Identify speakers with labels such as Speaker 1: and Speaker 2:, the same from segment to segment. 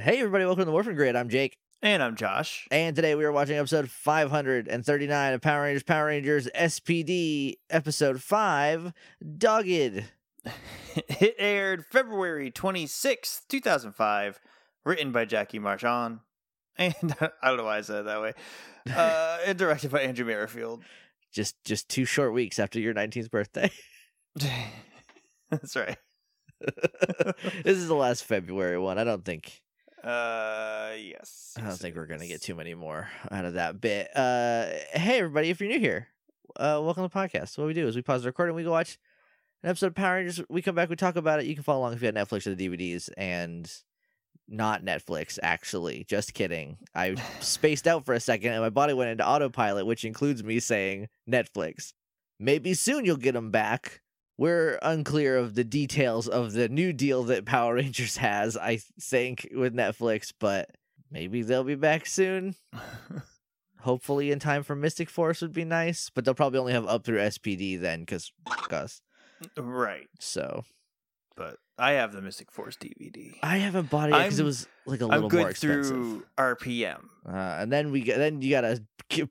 Speaker 1: Hey, everybody, welcome to the Morphin Grid. I'm Jake.
Speaker 2: And I'm Josh.
Speaker 1: And today we are watching episode 539 of Power Rangers Power Rangers SPD, episode 5 Dogged.
Speaker 2: It aired February 26th, 2005, written by Jackie Marchand. And I don't know why I said it that way. Uh, and directed by Andrew Merrifield.
Speaker 1: Just just two short weeks after your 19th birthday.
Speaker 2: That's right.
Speaker 1: this is the last February one. I don't think
Speaker 2: Uh, yes.
Speaker 1: I don't
Speaker 2: yes,
Speaker 1: think we're gonna get too many more out of that bit. Uh, hey everybody, if you're new here, uh, welcome to the podcast. What we do is we pause the recording, we go watch an episode of Power Rangers. We come back, we talk about it. You can follow along if you have Netflix or the DVDs, and not Netflix. Actually, just kidding. I spaced out for a second, and my body went into autopilot, which includes me saying Netflix. Maybe soon you'll get them back. We're unclear of the details of the new deal that Power Rangers has, I think, with Netflix, but maybe they'll be back soon. Hopefully, in time for Mystic Force would be nice, but they'll probably only have up through SPD then, because us.
Speaker 2: right.
Speaker 1: So
Speaker 2: But I have the Mystic Force DVD.
Speaker 1: I haven't bought it because it
Speaker 2: I'm-
Speaker 1: was like a
Speaker 2: I'm
Speaker 1: little more
Speaker 2: good
Speaker 1: expensive.
Speaker 2: through RPM.
Speaker 1: Uh, and then we get, then you gotta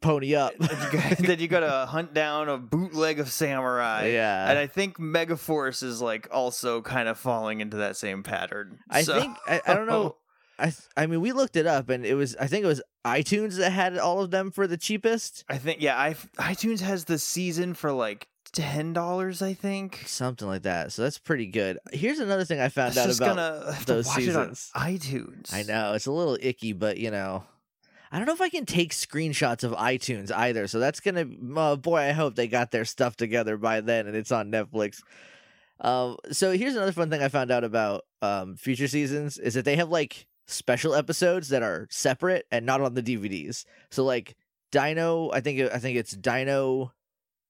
Speaker 1: pony up.
Speaker 2: then, you got, then you gotta hunt down a bootleg of Samurai.
Speaker 1: yeah,
Speaker 2: And I think Megaforce is like also kind of falling into that same pattern.
Speaker 1: I
Speaker 2: So-
Speaker 1: think I, I don't know. I th- I mean, we looked it up, and it was I think it was iTunes that had all of them for the cheapest,
Speaker 2: I think yeah, I iTunes has the season for like ten dollars. I think.
Speaker 1: something like that. So that's pretty good. Here's another thing I found out
Speaker 2: just
Speaker 1: about. those seasons.
Speaker 2: it on iTunes.
Speaker 1: I know it's a little icky, but you know, I don't know if I can take screenshots of iTunes either. So that's gonna, oh boy, I hope they got their stuff together by then and it's on Netflix. Um, so here's another fun thing I found out about um future seasons is that they have like special episodes that are separate and not on the DVDs. So like Dino, I think I think it's Dino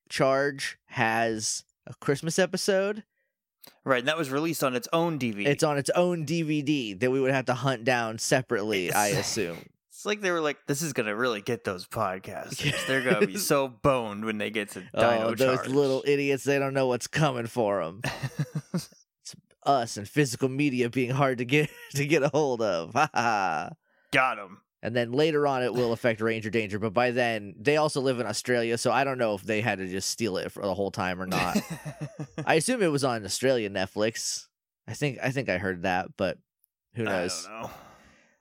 Speaker 1: Charge has a Christmas episode.
Speaker 2: Right, and that was released on its own DVD.
Speaker 1: It's on its own DVD that we would have to hunt down separately, I assume.
Speaker 2: It's like they were like, "This is gonna really get those podcasters. They're gonna be so boned when they get to oh, Dino
Speaker 1: oh, those
Speaker 2: Charge."
Speaker 1: little idiots! They don't know what's coming for them. It's us and physical media being hard to get to get a hold of. Ha ha.
Speaker 2: Got him.
Speaker 1: And then later on, it will affect Ranger Danger. But by then, they also live in Australia, so I don't know if they had to just steal it for the whole time or not. I assume it was on Australian Netflix. I think I think I heard that, but who knows?
Speaker 2: I don't know.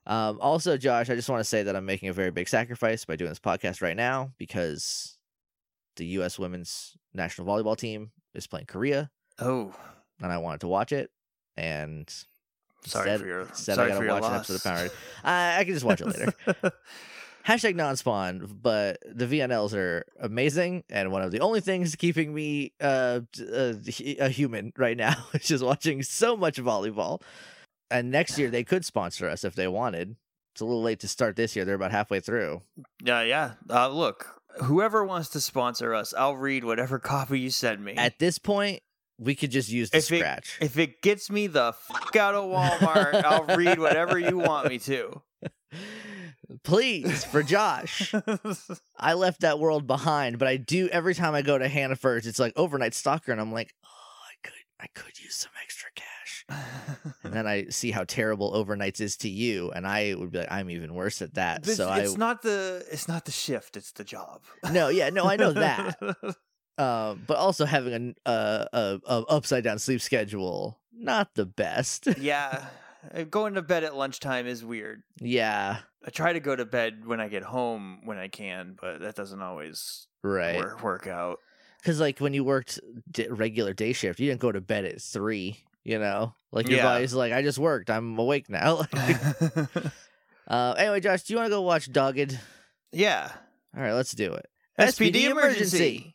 Speaker 1: Um, also, Josh, I just want to say that I'm making a very big sacrifice by doing this podcast right now because the U.S. women's national volleyball team is playing Korea,
Speaker 2: Oh,
Speaker 1: and I wanted to watch it. And
Speaker 2: sorry
Speaker 1: instead,
Speaker 2: for your
Speaker 1: instead
Speaker 2: sorry
Speaker 1: I gotta watch an
Speaker 2: loss.
Speaker 1: episode of Power. I, I can just watch it later. Hashtag non-spawn, but the VNLs are amazing, and one of the only things keeping me uh, d- uh a human right now is just watching so much volleyball. And next year they could sponsor us if they wanted. It's a little late to start this year; they're about halfway through.
Speaker 2: Yeah, yeah. Uh, look, whoever wants to sponsor us, I'll read whatever copy you send me.
Speaker 1: At this point, we could just use the
Speaker 2: If it-
Speaker 1: scratch.
Speaker 2: if it gets me the fuck out of Walmart, I'll read whatever you want me to.
Speaker 1: Please, for Josh. I left that world behind, but I do every time I go to Hannaford's, it's like overnight stalker, and I'm like, oh, I could, I could use some extra cash. And then I see how terrible overnights is to you, and I would be like, I'm even worse at that. So
Speaker 2: it's
Speaker 1: I,
Speaker 2: not the it's not the shift, it's the job.
Speaker 1: no, yeah, no, I know that. Um, but also having a, a, a, a upside down sleep schedule, not the best.
Speaker 2: yeah, uh, going to bed at lunchtime is weird.
Speaker 1: yeah,
Speaker 2: I try to go to bed when I get home when I can, but that doesn't always
Speaker 1: right.
Speaker 2: work, work out.
Speaker 1: Because like when you worked d- regular day shift, you didn't go to bed at three. You know, like your
Speaker 2: Yeah.
Speaker 1: body's like, I just worked. I'm awake now. uh, anyway, Josh, do you want to go watch Dogged?
Speaker 2: yeah.
Speaker 1: All right, let's do it.
Speaker 2: SPD emergency.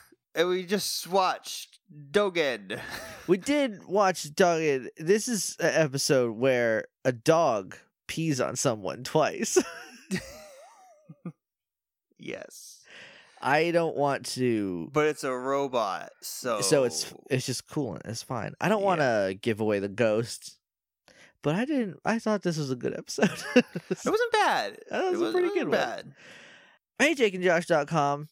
Speaker 2: And we just watched Dogen.
Speaker 1: We did watch Dogged. This is an episode where a dog pees on someone twice.
Speaker 2: yes,
Speaker 1: I don't want to.
Speaker 2: but it's a robot, so
Speaker 1: So it's it's just cool and it's fine. I don't want to give away the ghost, but I didn't. I thought this was a good episode.
Speaker 2: it wasn't bad.
Speaker 1: That was
Speaker 2: it
Speaker 1: a pretty good one.
Speaker 2: bad.
Speaker 1: hey, jakeandjosh.com.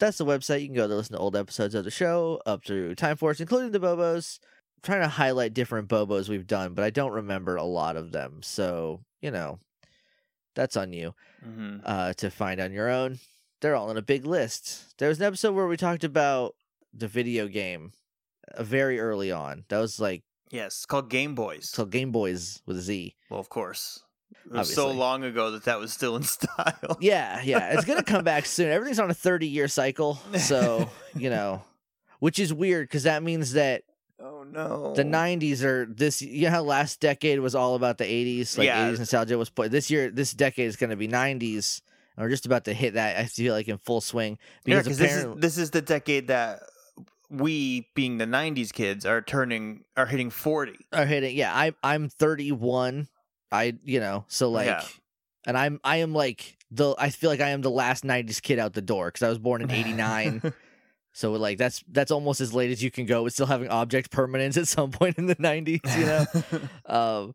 Speaker 1: That's the website. You can go to listen to old episodes of the show up through Time Force, including the Bobos. I'm trying to highlight different Bobos we've done, but I don't remember a lot of them. So, you know, that's on you
Speaker 2: hmm
Speaker 1: uh, to find on your own. They're all in a big list. There was an episode where we talked about the video game uh, very early on. That was like
Speaker 2: Yes, called Game Boys.
Speaker 1: it's called Game Boys with a Z.
Speaker 2: well, of course, it was so long ago that that was still in style.
Speaker 1: Yeah, yeah. It's gonna come back soon. Everything's on a thirty year cycle. So, you know. Which is weird because that means that
Speaker 2: Oh no.
Speaker 1: the nineties are this you know how last decade was all about the eighties, like
Speaker 2: Yeah.
Speaker 1: eighties nostalgia was put this year this decade is gonna be nineties. And we're just about to hit that, I feel like in full swing.
Speaker 2: Yeah,
Speaker 1: Because
Speaker 2: because this is this is the decade that we, being the '90s kids, are turning are hitting 40.
Speaker 1: are hitting yeah, I'm I'm thirty one. I you know, so like
Speaker 2: Yeah.
Speaker 1: and I'm I am like the I feel like I am the last nineties kid out the door because I was born in eighty nine. So like that's that's almost as late as you can go with still having object permanence at some point in the 90s, you know. um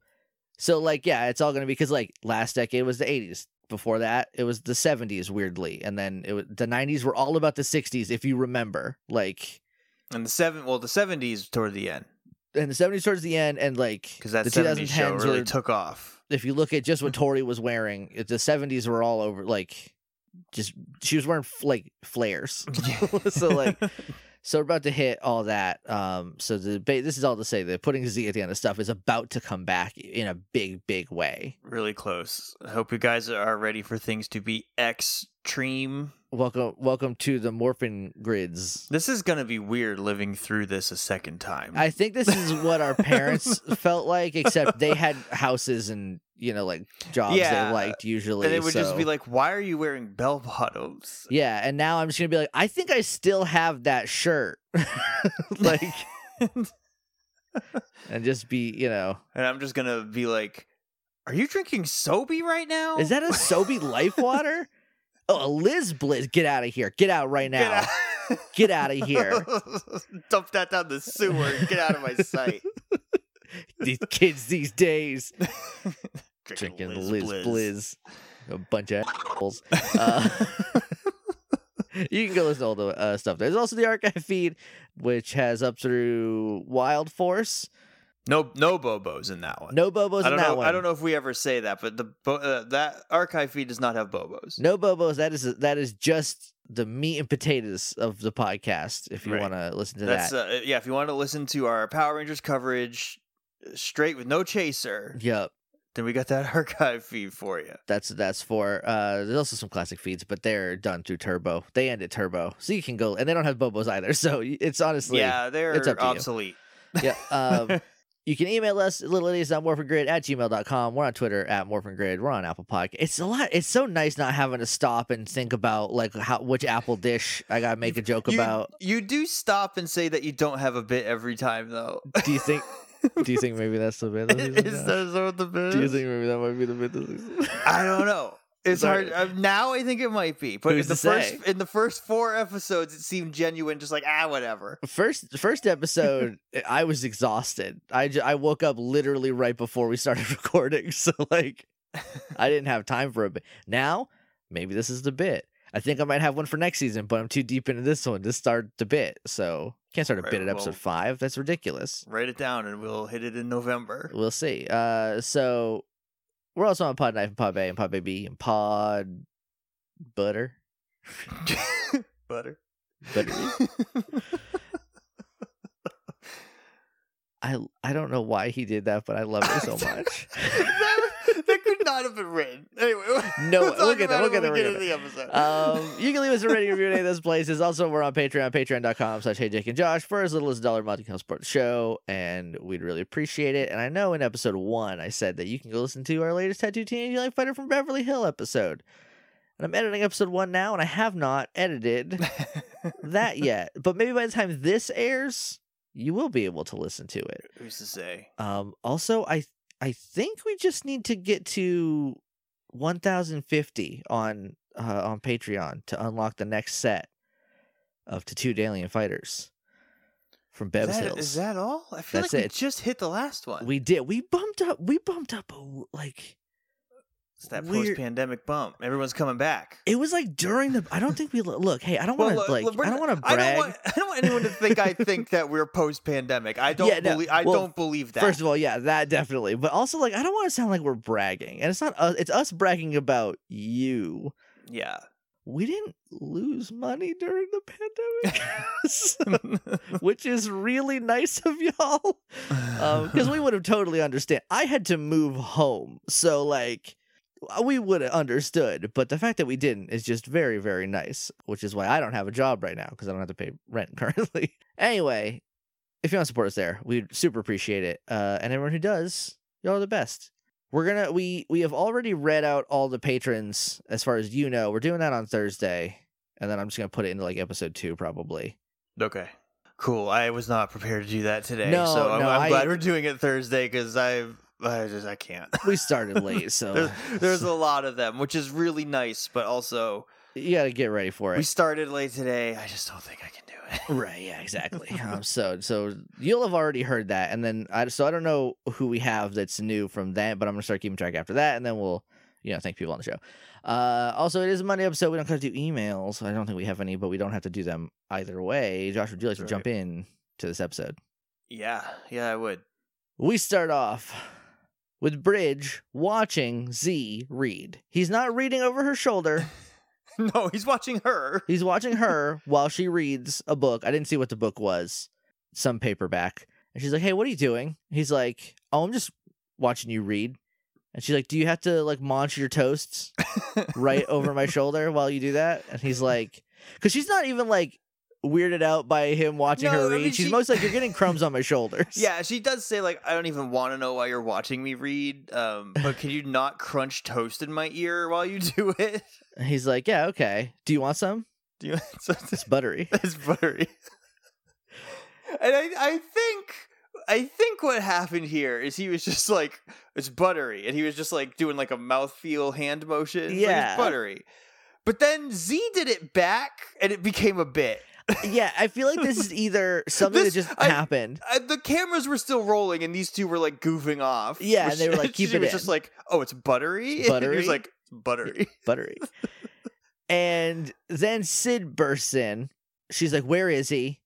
Speaker 1: so like yeah, it's all going to be cuz like last decade was the 80s. Before that, it was the 70s weirdly, and then it was, the 90s were all about the 60s if you remember. Like
Speaker 2: and the seven, well, the 70s toward the end,
Speaker 1: and the 70s towards the end and like
Speaker 2: because that
Speaker 1: the
Speaker 2: 70s show
Speaker 1: 2010s
Speaker 2: really
Speaker 1: were
Speaker 2: took off.
Speaker 1: if you look at just what Tori was wearing, the 70s were all over like just she was wearing f- like flares. so like so we're about to hit all that. Um, so the ba- this is all to say that putting Z at the end of stuff is about to come back in a big, big way.
Speaker 2: really close. I hope you guys are ready for things to be extreme.
Speaker 1: Welcome, welcome to the morphin grids.
Speaker 2: This is gonna be weird living through this a second time.
Speaker 1: I think this is what our parents felt like, except they had houses and you know like jobs
Speaker 2: Yeah.
Speaker 1: they liked usually.
Speaker 2: and it would just be like, why are you wearing bell bottoms?
Speaker 1: yeah. And now I'm just gonna be like, I think I still have that shirt, like, and just be you know.
Speaker 2: and I'm just gonna be like, "Are you drinking Sobe right now?
Speaker 1: Is that a Sobe Life Water? Oh, a Liz Blizz. Get out of here. Get out right now. Get out of here.
Speaker 2: Dump that down the sewer. Get out of my sight.
Speaker 1: These kids these days
Speaker 2: Drinking,
Speaker 1: drinking Liz, Blizz. A bunch of assholes. Uh, you can go listen to all the uh, stuff. There's also the archive feed, which has up through Wild Force.
Speaker 2: No, no bobos in that one.
Speaker 1: No Bobos in that
Speaker 2: know.
Speaker 1: one.
Speaker 2: I don't know if we ever say that, but the uh, that archive feed does not have bobos.
Speaker 1: No Bobos. That is that is just the meat and potatoes of the podcast. If you
Speaker 2: Right.
Speaker 1: want to listen to
Speaker 2: That's
Speaker 1: that.
Speaker 2: uh, yeah. If you want to listen to our Power Rangers coverage uh, straight with no chaser,
Speaker 1: Yep.
Speaker 2: then we got that archive feed for you.
Speaker 1: That's that's for. Uh, there's also some classic feeds, but they're done through Turbo. They end at Turbo, so you can go, and they don't have Bobos either. So it's honestly,
Speaker 2: yeah, they're
Speaker 1: it's up to you.
Speaker 2: obsolete.
Speaker 1: yeah. Um, you can email us littleidiots.morphingrid at gmail.com. We're on Twitter at morphingrid. We're on Apple Podcast. It's a lot. It's so nice not having to stop and think about like how which Apple dish I gotta make a joke
Speaker 2: You-
Speaker 1: about.
Speaker 2: You do stop and say that you don't have a bit every time, though.
Speaker 1: Do you think? do you think maybe that's the bit?
Speaker 2: Is that what the bit?
Speaker 1: Do you think maybe that might be the bit?
Speaker 2: I don't know. It's hard uh, now. I think it might be, but in the first
Speaker 1: say?
Speaker 2: in the first four episodes, it seemed genuine. Just like ah, whatever.
Speaker 1: First, first episode, I was exhausted. I, I woke up literally right before we started recording, so like, I didn't have time for a bit. Now, maybe this is the bit. I think I might have one for next season, but I'm too deep into this one to start the bit. So can't start a
Speaker 2: Right,
Speaker 1: bit at episode
Speaker 2: well-
Speaker 1: five. That's ridiculous.
Speaker 2: Write it down, and we'll hit it in November.
Speaker 1: We'll see. Uh, so we're also on Pod Knife and Pod Bay and Pod Baby and Pod Butter.
Speaker 2: Butter.
Speaker 1: Buttery. I I don't know why he did that, but I love it so much.
Speaker 2: that, not have been written. Anyway,
Speaker 1: No,
Speaker 2: we'll,
Speaker 1: get
Speaker 2: about
Speaker 1: we'll get we'll get
Speaker 2: the episode.
Speaker 1: Um, you can leave us a rating review in any of those places. Also, we're on Patreon, patreon.com slash hey Jake and Josh for as little as a dollar a month. You can help support the show, and we'd really appreciate it. And I know in episode one, I said that you can go listen to our latest Tattoo Teenage Life Fighter from Beverly Hill episode. And I'm editing episode one now, and I have not edited that yet. But maybe by the time this airs, you will be able to listen to it.
Speaker 2: Who's to say?
Speaker 1: Um, also, I I think we just need to get to 1,050 on uh, on Patreon to unlock the next set of Tattooed Alien Fighters from
Speaker 2: Is
Speaker 1: Bev's
Speaker 2: that,
Speaker 1: Hills.
Speaker 2: is that all? I feel
Speaker 1: That's
Speaker 2: like we
Speaker 1: it.
Speaker 2: just hit the last one.
Speaker 1: we did. We bumped up. We bumped up a, like
Speaker 2: it's that post-pandemic bump. Everyone's coming back.
Speaker 1: it was like during the. I don't think we look. Hey, I don't want to like. I don't want to
Speaker 2: I
Speaker 1: brag.
Speaker 2: don't want. I don't want anyone to think I think that we're post-pandemic. I don't
Speaker 1: Yeah, no,
Speaker 2: believe. I
Speaker 1: well,
Speaker 2: don't believe that.
Speaker 1: First of all, yeah, that definitely. But also, like, I don't want to sound like we're bragging, and it's not us. It's us bragging about you.
Speaker 2: yeah.
Speaker 1: We didn't lose money during the pandemic, which is really nice of y'all. Um, because we would have totally understand. I had to move home, so like we would have understood. But the fact that we didn't is just very, very nice. Which is why I don't have a job right now because I don't have to pay rent currently. anyway, if you want to support us there, we'd super appreciate it. Uh, and everyone who does, y'all are the best. We're gonna we we have already read out all the patrons as far as you know. We're doing that on Thursday, and then I'm just gonna put it into like episode two probably.
Speaker 2: okay. Cool. I was not prepared to do that today,
Speaker 1: No,
Speaker 2: so I'm,
Speaker 1: no,
Speaker 2: I'm
Speaker 1: I-
Speaker 2: glad we're doing it Thursday because I, I just I can't.
Speaker 1: We started late, so
Speaker 2: there's, there's a lot of them, which is really nice, but also
Speaker 1: you gotta get ready for it.
Speaker 2: we started late today. I just don't think I can do it.
Speaker 1: Right, yeah, exactly. um, so so you'll have already heard that, and then I so I don't know who we have that's new from that, but I'm gonna start keeping track after that, and then we'll you know thank people on the show. Uh, also, it is a Monday episode. We don't have to do emails. I don't think we have any, but we don't have to do them either way. Josh, would you like to
Speaker 2: Right.
Speaker 1: jump in to this episode?
Speaker 2: Yeah, yeah, I would.
Speaker 1: We start off with Bridge watching Z read. He's not reading over her shoulder.
Speaker 2: No, he's watching her.
Speaker 1: He's watching her while she reads a book. I didn't see what the book was. Some paperback. And she's like, "Hey, what are you doing?" He's like, "Oh, I'm just watching you read." And she's like, "Do you have to like munch your toasts right over my shoulder while you do that?" And he's like, "Cuz she's not even like weirded out by him watching
Speaker 2: No,
Speaker 1: her
Speaker 2: I
Speaker 1: read.
Speaker 2: mean,
Speaker 1: she's
Speaker 2: she-
Speaker 1: most like, "You're getting crumbs on my shoulders."
Speaker 2: Yeah, she does say like, I don't even want to know why you're watching me read. Um, but can you not crunch toast in my ear while you do it?
Speaker 1: He's like, "Yeah, okay. Do you want some?
Speaker 2: Do you? So
Speaker 1: It's buttery."
Speaker 2: it's buttery. and I, I think, I think what happened here is he was just like, it's buttery, and he was just like doing like a mouthfeel hand motion. It's like,
Speaker 1: Yeah.
Speaker 2: it's buttery. But then Z did it back, and it became a bit.
Speaker 1: Yeah, I feel like this is either something
Speaker 2: This-
Speaker 1: that just
Speaker 2: I-
Speaker 1: happened.
Speaker 2: Uh, the cameras were still rolling, and these two were like goofing off.
Speaker 1: Yeah,
Speaker 2: Which-
Speaker 1: and they were like, "Keep it
Speaker 2: was
Speaker 1: in."
Speaker 2: just like, "Oh, it's buttery."
Speaker 1: It's
Speaker 2: And he was like, "Buttery."
Speaker 1: buttery. and then Syd bursts in. She's like, "Where is he?"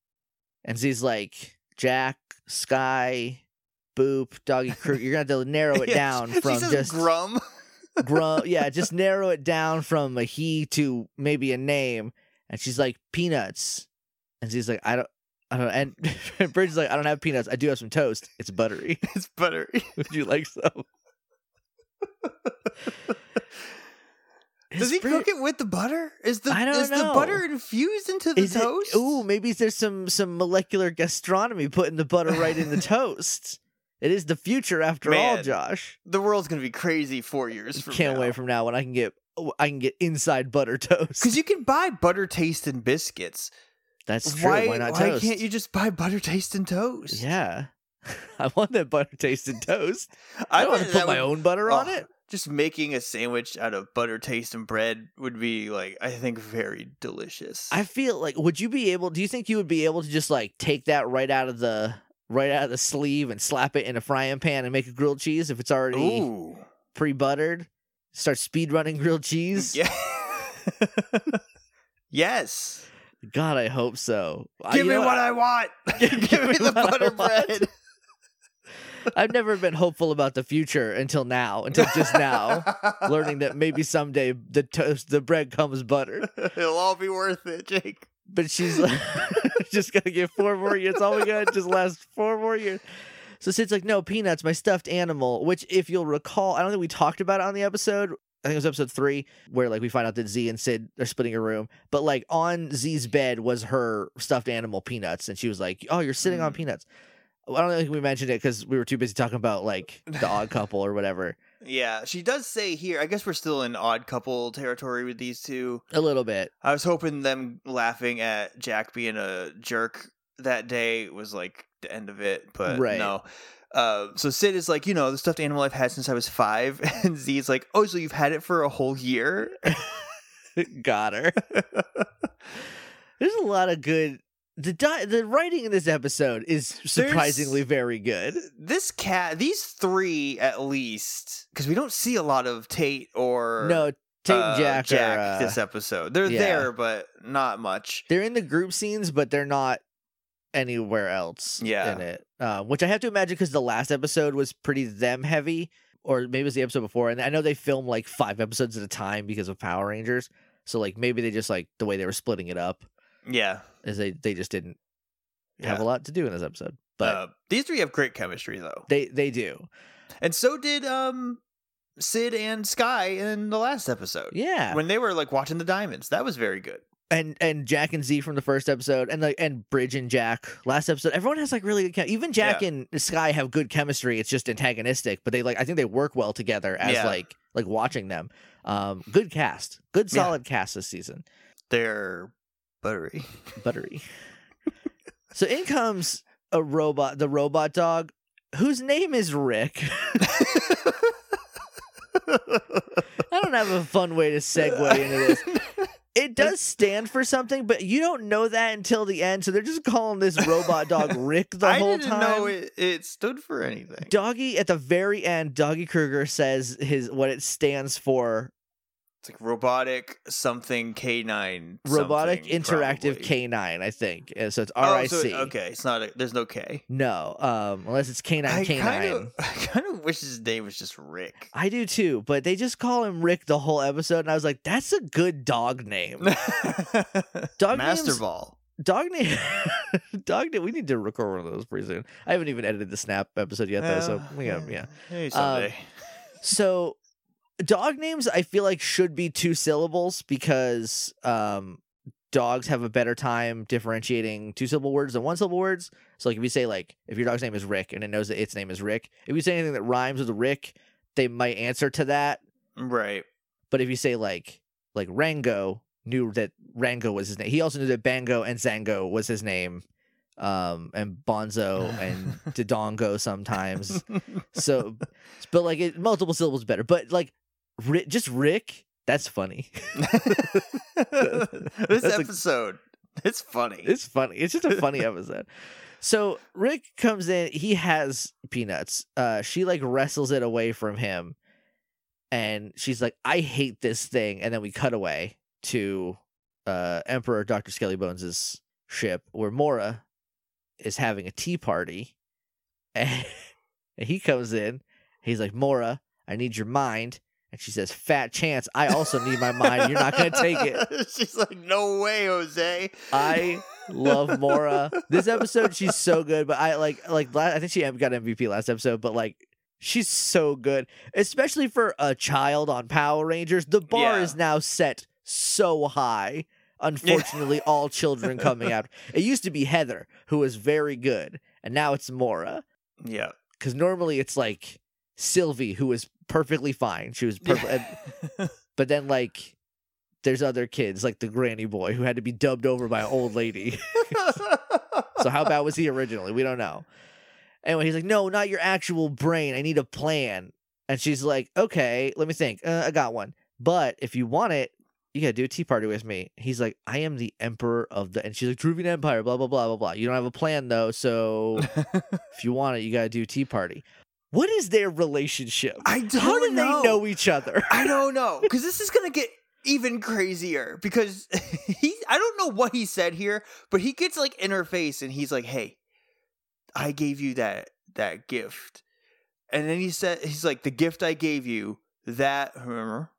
Speaker 1: And Z's like, "Jack, Sky, Boom, Doggy Crew. You're gonna have to narrow it
Speaker 2: Yeah,
Speaker 1: down from just
Speaker 2: Gruumm.
Speaker 1: gruumm. Yeah, just narrow it down from a he to maybe a name." And she's like, "Peanuts." And Z's like, "I don't." I don't know. And Bridge is like, I don't have peanuts. I do have some toast. It's buttery.
Speaker 2: it's buttery.
Speaker 1: Would you like some?
Speaker 2: Does he cook it with the butter? Is the
Speaker 1: I don't
Speaker 2: is the butter infused into the
Speaker 1: Is
Speaker 2: toast?
Speaker 1: it? Ooh, maybe there's some some molecular gastronomy putting the butter right in the toast. It is the future after all, Josh.
Speaker 2: the world's gonna be crazy four years from
Speaker 1: Can't wait from now when I can get oh, I can get inside butter toast.
Speaker 2: because you can buy butter taste and biscuits.
Speaker 1: That's true.
Speaker 2: Why,
Speaker 1: Why, not
Speaker 2: why
Speaker 1: toast?
Speaker 2: can't you just buy butter taste and toast?
Speaker 1: Yeah, I want that butter tasted toast.
Speaker 2: I,
Speaker 1: I want to put my
Speaker 2: would-
Speaker 1: own butter on it.
Speaker 2: Just making a sandwich out of butter taste and bread would be like I think very delicious.
Speaker 1: I feel like would you be able? Do you think you would be able to just like take that right out of the right out of the sleeve and slap it in a frying pan and make a grilled cheese if it's already
Speaker 2: Ooh.
Speaker 1: pre buttered? Start speed running grilled cheese.
Speaker 2: Yeah. yes.
Speaker 1: God, I hope so.
Speaker 2: Give
Speaker 1: you
Speaker 2: me
Speaker 1: know,
Speaker 2: what I want.
Speaker 1: Give
Speaker 2: Give
Speaker 1: me
Speaker 2: me the butter bread.
Speaker 1: I've never been hopeful about the future until now, until just now, learning that maybe someday the toast, the bread comes buttered.
Speaker 2: It'll all be worth it, Jake.
Speaker 1: But she's like, just gonna get four more years. All we got just last four more years. So Syd's like, no peanuts, my stuffed animal. Which, if you'll recall, I don't think we talked about it on the episode. I think it was episode three where like we find out that Z and Syd are splitting a room. But like on Z's bed was her stuffed animal peanuts, and she was like, "Oh, you're sitting on
Speaker 2: Mm.
Speaker 1: peanuts." I don't think we mentioned it because we were too busy talking about like the odd couple or whatever.
Speaker 2: Yeah, she does say here. I guess we're still in odd couple territory with these two.
Speaker 1: A little bit.
Speaker 2: I was hoping them laughing at Jack being a jerk that day was like the end of it, but
Speaker 1: Right.
Speaker 2: no. Uh, so Syd is like, you know, the stuffed animal I've had since I was five, and Z's like, oh, so you've had it for a whole year?
Speaker 1: Got her. There's a lot of good. The di- the writing in this episode is surprisingly very good.
Speaker 2: this cat, these three at least, because we don't see a lot of Tate or
Speaker 1: No, Tate
Speaker 2: uh,
Speaker 1: and Jack,
Speaker 2: Jack
Speaker 1: are, uh,
Speaker 2: this episode. They're
Speaker 1: yeah.
Speaker 2: there, but not much.
Speaker 1: they're in the group scenes, but they're not anywhere else
Speaker 2: Yeah.
Speaker 1: in it. Uh, which I have to imagine because the last episode was pretty them heavy, or maybe it was the episode before. And I know they film like five episodes at a time because of Power Rangers. So like maybe they just like the way they were splitting it up
Speaker 2: Yeah,
Speaker 1: is they they just didn't have a lot to do in this episode. But
Speaker 2: uh, these three have great chemistry though,
Speaker 1: they they do.
Speaker 2: and so did um Syd and Sky in the last episode.
Speaker 1: Yeah.
Speaker 2: when they were like watching the diamonds, that was very good.
Speaker 1: And and Jack and Z from the first episode, and like and Bridge and Jack last episode. Everyone has like really good. Chem- Even Jack
Speaker 2: Yeah.
Speaker 1: and Sky have good chemistry. It's just antagonistic, but they like I think they work well together as
Speaker 2: Yeah.
Speaker 1: like like watching them. Um, good cast, good
Speaker 2: Yeah.
Speaker 1: solid cast this season.
Speaker 2: They're buttery.
Speaker 1: Buttery. so in comes a robot, the robot dog, whose name is Rick. I don't have a fun way to segue into this. It does stand for something, but you don't know that until the end. So they're just calling this robot dog Rick the
Speaker 2: I
Speaker 1: whole
Speaker 2: didn't
Speaker 1: time.
Speaker 2: know it, it stood for anything.
Speaker 1: Doggy at the very end, Doggie Cruger says his what it stands for:
Speaker 2: It's like robotic something canine. nine.
Speaker 1: robotic interactive canine. I think. And so it's R
Speaker 2: Oh,
Speaker 1: I
Speaker 2: so
Speaker 1: C.
Speaker 2: okay, it's not. A, there's no K.
Speaker 1: No, um, unless it's canine
Speaker 2: I
Speaker 1: canine.
Speaker 2: kind of, I kind of wish his name was just Rick.
Speaker 1: I do too, but they just call him Rick the whole episode, and I was like, "That's a good dog name." Dog
Speaker 2: Master Ball.
Speaker 1: Dog name, dog name. We need to record one of those pretty soon. I haven't even edited the Snap episode yet, though. So
Speaker 2: Uh,
Speaker 1: we got yeah.
Speaker 2: Maybe someday.
Speaker 1: So dog names, I feel like should be two syllables because um, dogs have a better time differentiating two syllable words than one syllable words. So like if you say like if your dog's name is Rick and it knows that its name is Rick, if you say anything that rhymes with Rick, they might answer to that.
Speaker 2: right.
Speaker 1: But if you say like like Rango knew that Rango was his name. He also knew that Bango and Zango was his name. Um and Bonzo and Dodongo sometimes. So but like it, multiple syllables better. But like Rick, just Rick, that's funny.
Speaker 2: this
Speaker 1: That's a-
Speaker 2: episode, it's funny.
Speaker 1: it's funny. It's just a funny episode. So Rick comes in, he has peanuts. Uh she like wrestles it away from him and she's like, I hate this thing. And then we cut away to uh Emperor Dr. Skelly Bones' ship where Mora is having a tea party. And he comes in, he's like, Mora, I need your mind. And she says, Fat chance, I also need my mind. You're not gonna take it.
Speaker 2: She's like, no way, Jose.
Speaker 1: I love Mora. This episode, she's so good. But I like like I think she got MVP last episode. But like she's so good, especially for a child on Power Rangers. The bar
Speaker 2: Yeah.
Speaker 1: is now set so high. Unfortunately, all children coming out. It used to be Heather, who was very good, and now it's Mora.
Speaker 2: Yeah.
Speaker 1: Because normally it's like Sylvie, who was perfectly fine. She was perfect. But then like there's other kids like the granny boy who had to be dubbed over by an old lady. so how bad was he originally? We don't know. Anyway, he's like, "No, not your actual brain. I need a plan." And she's like, "Okay, let me think. Uh, I got one. But if you want it, you gotta do a tea party with me." He's like, "I am the emperor of the," and she's like, "Troobian Empire." Blah blah blah blah blah. You don't have a plan though, so if you want it, you gotta do a tea party. What is their relationship?
Speaker 2: I don't
Speaker 1: How do
Speaker 2: know.
Speaker 1: they know each other?
Speaker 2: I don't know because this is gonna get even crazier because he I don't know what he said here, but he gets like in her face and he's like, "Hey, I gave you that that gift," and then he said, "He's like the gift I gave you that remember."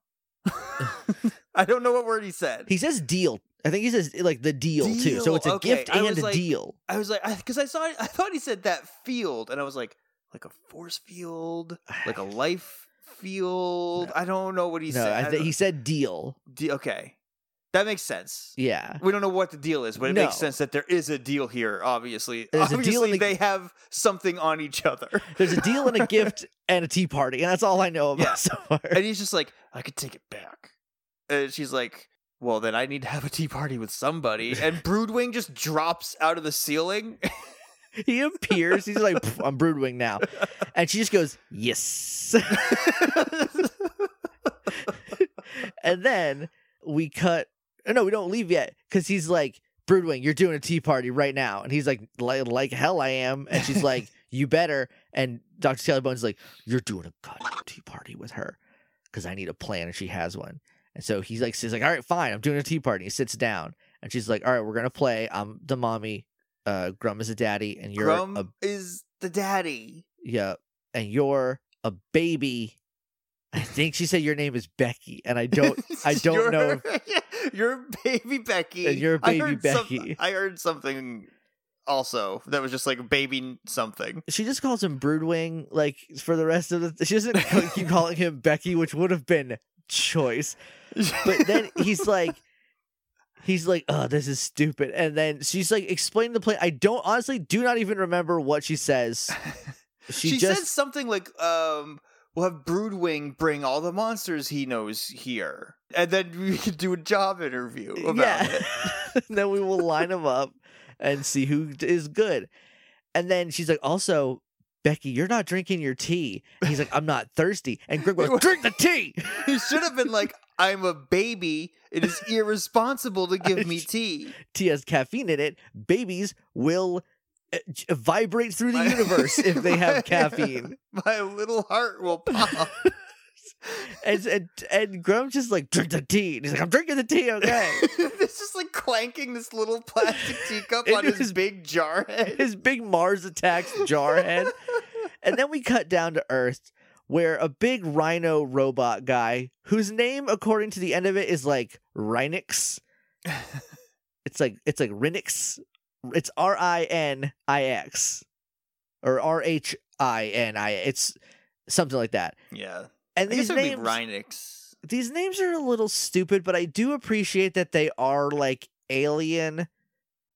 Speaker 2: I don't know what word he said.
Speaker 1: He says deal. I think he says like the deal, too. So it's a
Speaker 2: okay.
Speaker 1: gift and a
Speaker 2: like-
Speaker 1: deal.
Speaker 2: I was like, because I, saw, I thought he said that field, and I was like, like a force field, like a life field. I don't know what he
Speaker 1: no,
Speaker 2: said.
Speaker 1: I th- he said deal.
Speaker 2: De- okay, that makes sense.
Speaker 1: Yeah.
Speaker 2: We don't know what the deal is, but it
Speaker 1: No.
Speaker 2: makes sense that there is a deal here. Obviously,
Speaker 1: There's a
Speaker 2: obviously
Speaker 1: deal in the-
Speaker 2: they have something on each other.
Speaker 1: There's a deal and a gift and a tea party, and that's all I know about
Speaker 2: Yeah.
Speaker 1: so far.
Speaker 2: and he's just like, I could take it back. And she's like, Well, then I need to have a tea party with somebody. And Broodwing just drops out of the ceiling.
Speaker 1: he appears. He's like, "Pff, I'm Broodwing now, and she just goes, yes. and then we cut. oh, No, we don't leave yet because he's like, Broodwing, you're doing a tea party right now, and he's like, like, like hell I am, and she's like, you better. And Dr. Taylor Bones like, you're doing a goddamn tea party with her because I need a plan, and she has one. And so he's like, he's like, all right, fine, I'm doing a tea party. He sits down, and she's like, all right, we're gonna play. I'm the mommy, uh, Grum is a daddy, and you're
Speaker 2: Grum
Speaker 1: a
Speaker 2: is the daddy.
Speaker 1: yeah, and you're a baby. I think she said your name is Becky, and I don't, I don't
Speaker 2: You're-
Speaker 1: know.
Speaker 2: you're baby Becky.
Speaker 1: And you're
Speaker 2: I
Speaker 1: baby
Speaker 2: some-
Speaker 1: Becky.
Speaker 2: I heard something also that was just like baby something.
Speaker 1: She just calls him Broodwing, like for the rest of the. She doesn't keep calling him Becky, which would have been choice. But then he's like, he's like, oh, this is stupid. And then she's like "Explain the plan. I don't honestly do not even remember what she says. She,
Speaker 2: she
Speaker 1: just
Speaker 2: said something like, um, we'll have Broodwing bring all the monsters he knows here. And then we could do a job interview about
Speaker 1: yeah.
Speaker 2: it.
Speaker 1: then we will line them up and see who is good. And then she's like, also, Becky, you're not drinking your tea. He's like, I'm not thirsty. And Greg goes, drink the tea.
Speaker 2: He should have been like, I'm a baby. It is irresponsible to give me tea.
Speaker 1: Tea has caffeine in it. Babies will uh, vibrate through the
Speaker 2: My-
Speaker 1: universe if they
Speaker 2: my-
Speaker 1: have caffeine.
Speaker 2: My little heart will pop.
Speaker 1: And, and, and Gruumm's just like, drink the tea. And he's like, I'm drinking the tea, okay.
Speaker 2: it's just like clanking this little plastic teacup on his
Speaker 1: his-
Speaker 2: big jar head.
Speaker 1: His big Mars attacks Jarhead. And then we cut down to Earth, where a big rhino robot guy, whose name, according to the end of it, is like Rhinix. It's like it's like Rinix. It's R I N I X, or R H I N I. It's something like that.
Speaker 2: yeah.
Speaker 1: And these names,
Speaker 2: Rhinix.
Speaker 1: these names are a little stupid, but I do appreciate that they are like alien.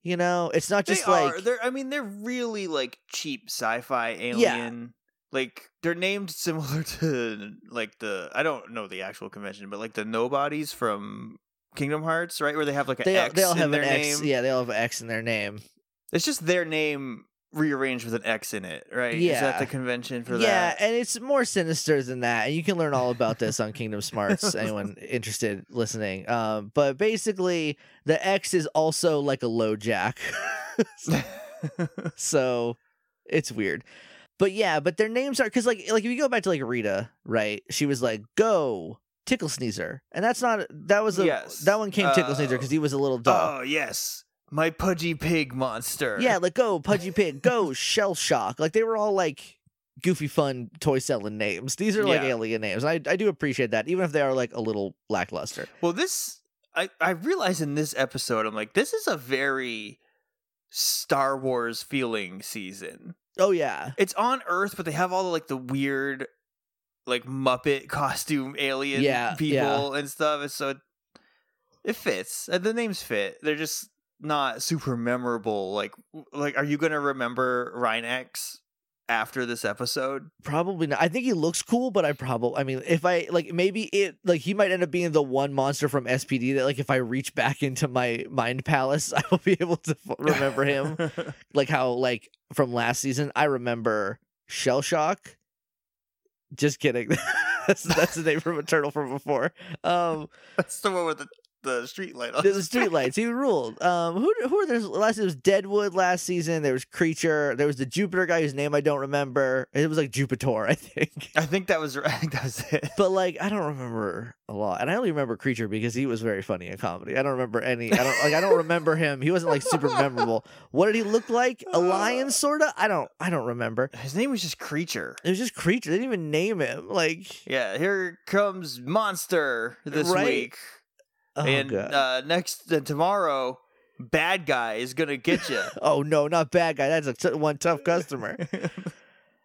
Speaker 1: You know, it's not just
Speaker 2: they
Speaker 1: like
Speaker 2: are. They're. I mean, they're really like cheap sci-fi alien. Like they're named similar to like the I don't know the actual convention, but like the nobodies from Kingdom Hearts, right? Where they have like an
Speaker 1: they
Speaker 2: X
Speaker 1: they all
Speaker 2: in
Speaker 1: have
Speaker 2: their
Speaker 1: an X. Yeah, they all have an X in their name.
Speaker 2: It's just their name rearranged with an X in it, right? Is that
Speaker 1: Yeah.
Speaker 2: the convention for
Speaker 1: yeah,
Speaker 2: that?
Speaker 1: Yeah, and it's more sinister than that. And you can learn all about this on Kingdom Smarts. anyone interested listening? Um, but basically, the X is also like a low jack, so it's weird. But yeah, but their names are because like like if you go back to like Rita, right? She was like go tickle sneezer, and that's not that was a
Speaker 2: Yes.
Speaker 1: that one came tickle
Speaker 2: Uh,
Speaker 1: sneezer because he was a little dog.
Speaker 2: oh yes, my pudgy pig monster.
Speaker 1: Yeah, like go Pudgy Pig, go Shell Shock. Like they were all like goofy, fun toy selling names. These are like
Speaker 2: Yeah.
Speaker 1: alien names. I I do appreciate that, even if they are like a little lackluster.
Speaker 2: Well, this I I realize in this episode, I'm like, this is a very Star Wars feeling season.
Speaker 1: Oh yeah,
Speaker 2: It's on Earth, but they have all the like the weird, like Muppet costume alien
Speaker 1: Yeah,
Speaker 2: people and stuff. And so it, it fits. The names fit. They're just not super memorable. Like like, are you gonna remember Rhinix after this episode?
Speaker 1: probably not. I think he looks cool, but I probably, I mean, if I like, maybe it like he might end up being the one monster from SPD that like if I reach back into my mind palace, I will be able to f- remember him. like how like from last season, I remember Shell Shock. Just kidding. that's that's the name from a turtle from before. Um,
Speaker 2: That's the one with the, the street light on.
Speaker 1: The street lights. He ruled. Um, who who were there last? It was Deadwood last season. There was Creature. There was the Jupiter guy whose name I don't remember. It was like Jupiter, I think.
Speaker 2: I think that was I think that was it.
Speaker 1: But like I don't remember a lot, and I only remember Creature because he was very funny in comedy. I don't remember any. I don't like. I don't remember him. He wasn't like super memorable. What did he look like? A lion, sorta. I don't. I don't remember.
Speaker 2: His name was just Creature.
Speaker 1: It was just Creature. They didn't even name him. Like
Speaker 2: Yeah, here comes Monster this
Speaker 1: Right?
Speaker 2: week.
Speaker 1: Oh
Speaker 2: and
Speaker 1: god.
Speaker 2: uh next uh, tomorrow, bad guy is gonna get you.
Speaker 1: oh no, not bad guy. That's a t- one tough customer.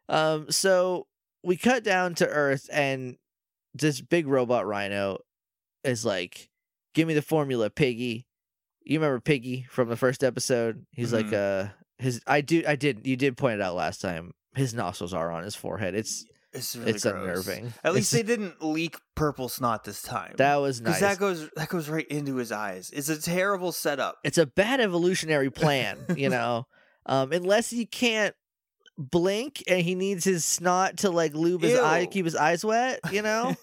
Speaker 1: Um, so we cut down to Earth, and this big robot rhino is like, "Give me the formula, Piggy." You remember Piggy from the first episode? He's like, uh, his. I do. I did. You did point it out last time. His nostrils are on his forehead. It's
Speaker 2: it's really
Speaker 1: it's
Speaker 2: gross.
Speaker 1: unnerving.
Speaker 2: At least
Speaker 1: It's-
Speaker 2: they didn't leak purple snot this time.
Speaker 1: that was
Speaker 2: because
Speaker 1: nice.
Speaker 2: that goes that goes right into his eyes. It's a terrible setup.
Speaker 1: it's a bad evolutionary plan, you know. um, unless he can't blink and he needs his snot to like lube his eye,
Speaker 2: Ew.
Speaker 1: keep his eyes wet, you know.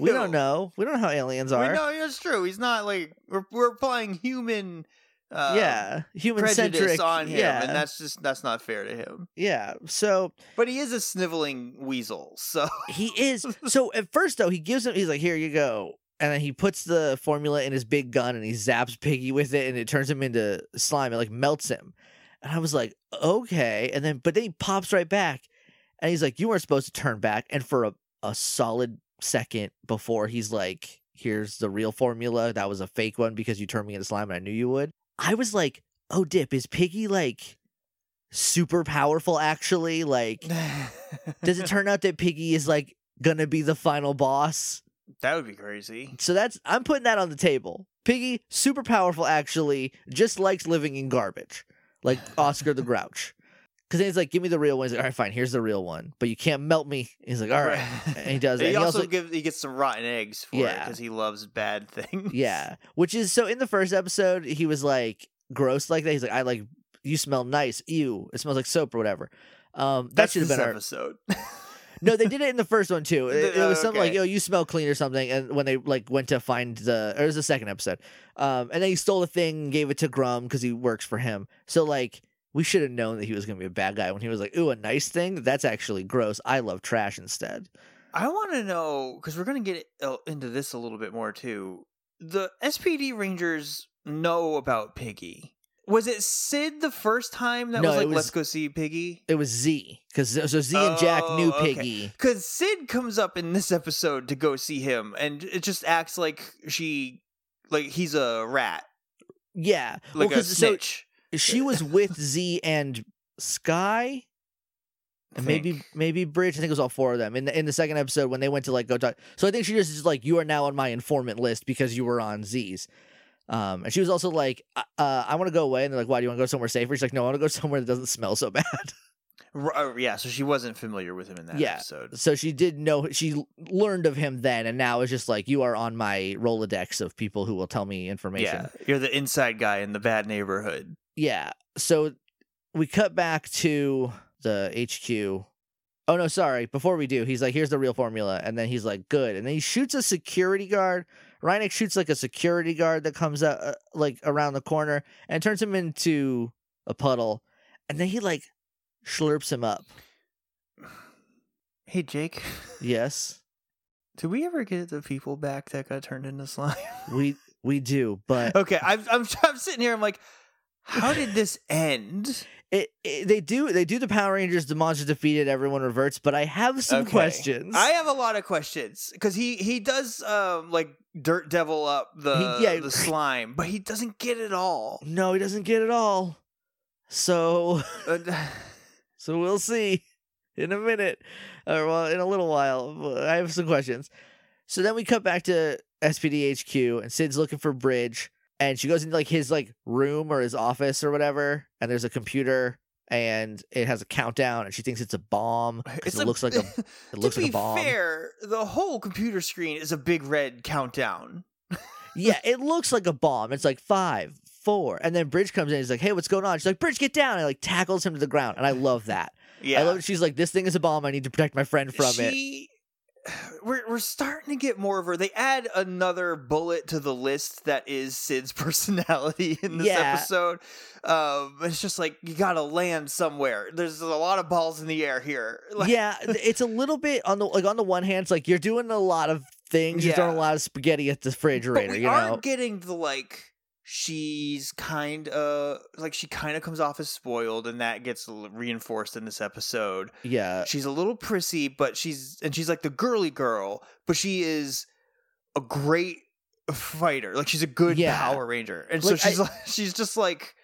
Speaker 1: We don't know. We don't know how aliens are.
Speaker 2: know it's true. He's not like we're we're applying human uh,
Speaker 1: yeah, human centric
Speaker 2: on him,
Speaker 1: Yeah,
Speaker 2: and that's just that's not fair to him.
Speaker 1: yeah. So
Speaker 2: But he is a sniveling weasel, so
Speaker 1: he is. So at first though, he gives him. He's like, "Here you go," and then he puts the formula in his big gun and he zaps Piggy with it, and it turns him into slime. It like melts him, and I was like, "Okay." And then, but then he pops right back, and he's like, "You weren't supposed to turn back." And for a a solid second before he's like, "Here's the real formula. That was a fake one because you turned me into slime, and I knew you would." I was like, "Oh, dip, is Piggy like?" super powerful actually like does it turn out that piggy is like gonna be the final boss
Speaker 2: that would be crazy.
Speaker 1: so that's i'm putting that on the table piggy super powerful actually just likes living in garbage like oscar the grouch because then he's like give me the real one he's like all right fine here's the real one but you can't melt me he's like all right and he does it
Speaker 2: He,
Speaker 1: And he
Speaker 2: also,
Speaker 1: also-
Speaker 2: gives he gets some rotten eggs for it
Speaker 1: Yeah.
Speaker 2: because he loves bad things.
Speaker 1: yeah which is so in the first episode he was like gross like that he's like i like you smell nice ew it smells like soap or whatever um that should have been our
Speaker 2: episode.
Speaker 1: No, they did it in the first one too. It, it was
Speaker 2: oh,
Speaker 1: something like. "Yo, you smell clean" or something. And when they like went to find the, or it was the second episode, um, and then he stole the thing, and gave it to Gruumm because he works for him. So like, we should have known that he was gonna be a bad guy when he was like, "Ooh, a nice thing." That's actually gross. I love trash instead.
Speaker 2: I want to know because we're gonna get uh, into this a little bit more too. The SPD Rangers know about Piggy. Was it Syd the first time that
Speaker 1: No,
Speaker 2: was like,
Speaker 1: was-
Speaker 2: "Let's go see Piggy"?
Speaker 1: It was Z because so Z and Jack knew
Speaker 2: Oh.
Speaker 1: Piggy.
Speaker 2: Because Syd comes up in this episode to go see him, and it just acts like she, like he's a rat,
Speaker 1: Yeah,
Speaker 2: like
Speaker 1: well,
Speaker 2: a
Speaker 1: 'cause so
Speaker 2: snitch.
Speaker 1: She was with Z and Sky. And maybe maybe Bridge. I think it was all four of them in the in the second episode when they went to like go talk. So I think she just is like you are now on my informant list because you were on Z's. Um, and she was also like, uh, uh, I want to go away. And they're like, why do you want to go somewhere safer? She's like, no, I want to go somewhere that doesn't smell so bad.
Speaker 2: R- uh, yeah, so she wasn't familiar with him in that
Speaker 1: Yeah.
Speaker 2: episode.
Speaker 1: so she did know, she learned of him then. And now it's just like, you are on my Rolodex of people who will tell me information.
Speaker 2: Yeah, you're the inside guy in the bad neighborhood.
Speaker 1: Yeah. So we cut back to the HQ. Oh no, sorry. Before we do, he's like, "Here's the real formula," and then he's like, "Good," and then he shoots a security guard. Rhinix shoots like a security guard that comes out uh, like around the corner and turns him into a puddle, and then he like slurps him up.
Speaker 2: Hey, Jake,
Speaker 1: Yes,
Speaker 2: did we ever get the people back that got turned into slime?
Speaker 1: we we do, but
Speaker 2: okay, I'm, I'm I'm sitting here. I'm like, how did this end?
Speaker 1: it, it they do they do the Power Rangers. The monster defeated. Everyone reverts, but I have some
Speaker 2: Okay.
Speaker 1: questions.
Speaker 2: I have a lot of questions because he he does um like dirt devil up the
Speaker 1: He- yeah.
Speaker 2: the slime, but he doesn't get it all.
Speaker 1: no, he doesn't get it all. So
Speaker 2: Uh,
Speaker 1: So we'll see in a minute, or well, in a little while. I have some questions. So then we cut back to SPD HQ, and Syd's looking for Bridge, and she goes into like his like room or his office or whatever, and there's a computer, and it has a countdown, and she thinks it's a bomb.
Speaker 2: it's
Speaker 1: it
Speaker 2: a-
Speaker 1: looks like a it looks
Speaker 2: to
Speaker 1: like
Speaker 2: be
Speaker 1: a bomb.
Speaker 2: fair, the whole computer screen is a big red countdown.
Speaker 1: Yeah, it looks like a bomb. It's like five, four, and then Bridge comes in. He's like, "Hey, what's going on?" She's like, "Bridge, get down!" And like tackles him to the ground, and I love that.
Speaker 2: Yeah,
Speaker 1: I love. She's like, "This thing is a bomb. I need to protect my friend from it."
Speaker 2: We're we're starting to get more of her. They add another bullet to the list that is Syd's personality in this
Speaker 1: Yeah.
Speaker 2: episode. Um, it's just like you got to land somewhere. There's a lot of balls in the air here. Like,
Speaker 1: yeah, it's a little bit on the like on the one hand, it's like you're doing a lot of things. You're throwing a lot of spaghetti at the
Speaker 2: but
Speaker 1: refrigerator.
Speaker 2: we
Speaker 1: You
Speaker 2: are
Speaker 1: know,
Speaker 2: getting the like. She's kind of like she kind of comes off as spoiled, and that gets reinforced in this episode.
Speaker 1: yeah,
Speaker 2: she's a little prissy, but she's and she's like the girly girl, but she is a great fighter. Like she's a good
Speaker 1: Yeah.
Speaker 2: Power Ranger, and
Speaker 1: Like,
Speaker 2: so she's like she's just like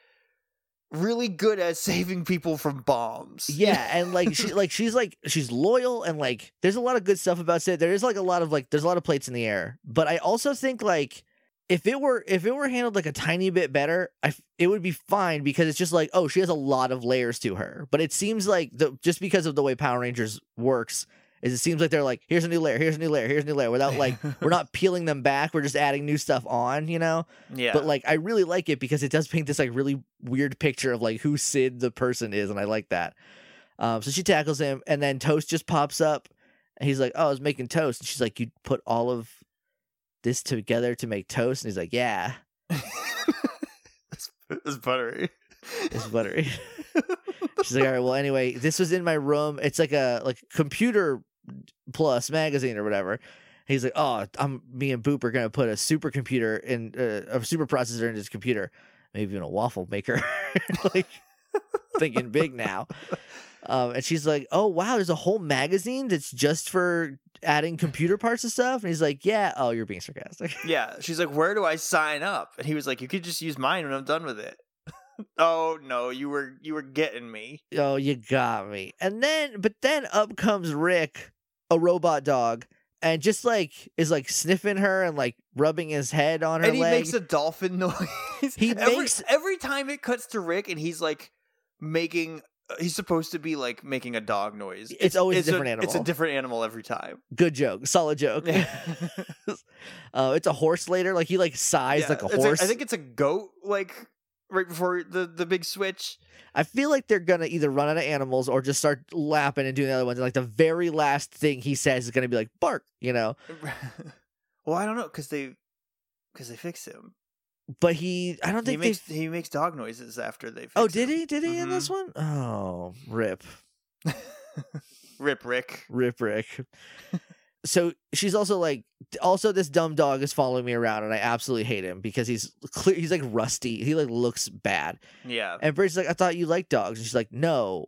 Speaker 2: really good at saving people from bombs.
Speaker 1: yeah, and like she like she's like she's loyal and like there's a lot of good stuff about Syd. There is like a lot of like there's a lot of plates in the air, but I also think like. If it were if it were handled like a tiny bit better, I it would be fine because it's just like oh she has a lot of layers to her. But it seems like the just because of the way Power Rangers works is it seems like they're like here's a new layer, here's a new layer, here's a new layer without like we're not peeling them back we're just adding new stuff on you know
Speaker 2: yeah.
Speaker 1: but like i really like it because it does paint this like really weird picture of like who syd the person is and i like that um so she tackles him and then toast just pops up And he's like, "Oh, I was making toast." And she's like, "You put all of this together to make toast?" And he's like, "Yeah,
Speaker 2: it's, it's buttery.
Speaker 1: it's buttery." she's like, "All right, well, anyway, this was in my room. It's like a like computer plus magazine or whatever." He's like, "Oh, I'm me and Boom are gonna put a supercomputer in uh, a super processor in his computer, maybe even a waffle maker." like thinking big now. Um, and she's like, "Oh wow, there's a whole magazine that's just for adding computer parts and stuff." And he's like, "Yeah, oh, you're being sarcastic."
Speaker 2: yeah, she's like, "Where do I sign up?" And he was like, "You could just use mine when I'm done with it." oh no, you were you were getting me.
Speaker 1: oh, you got me. And then, but then up comes Rick, a robot dog, and just like is like sniffing her and like rubbing his head on her
Speaker 2: and he
Speaker 1: leg.
Speaker 2: makes a dolphin noise.
Speaker 1: He
Speaker 2: every,
Speaker 1: makes-
Speaker 2: every time it cuts to Rick and he's like making. He's supposed to be like making a dog noise.
Speaker 1: It's always a different
Speaker 2: It's a
Speaker 1: animal.
Speaker 2: different animal every time.
Speaker 1: Good joke, solid joke. uh, it's a horse later. Like he like sighs
Speaker 2: Yeah,
Speaker 1: like a horse.
Speaker 2: I think it's a goat. Like right before the the big switch.
Speaker 1: I feel like they're gonna either run out of animals or just start lapping and doing the other ones. And like the very last thing he says is gonna be like bark, you know.
Speaker 2: well, I don't know because they because they fix him.
Speaker 1: But he, I don't
Speaker 2: He
Speaker 1: think
Speaker 2: makes he makes dog noises after they.
Speaker 1: Oh, did
Speaker 2: him.
Speaker 1: he? Did he in this
Speaker 2: Mhm.
Speaker 1: one? Oh, rip,
Speaker 2: Rip Rick.
Speaker 1: rip, Rick. so she's also like, also this dumb dog is following me around, and I absolutely hate him because he's clear. He's like rusty. He like looks bad.
Speaker 2: Yeah.
Speaker 1: And Bridget's like, I thought you liked dogs, and she's like, No,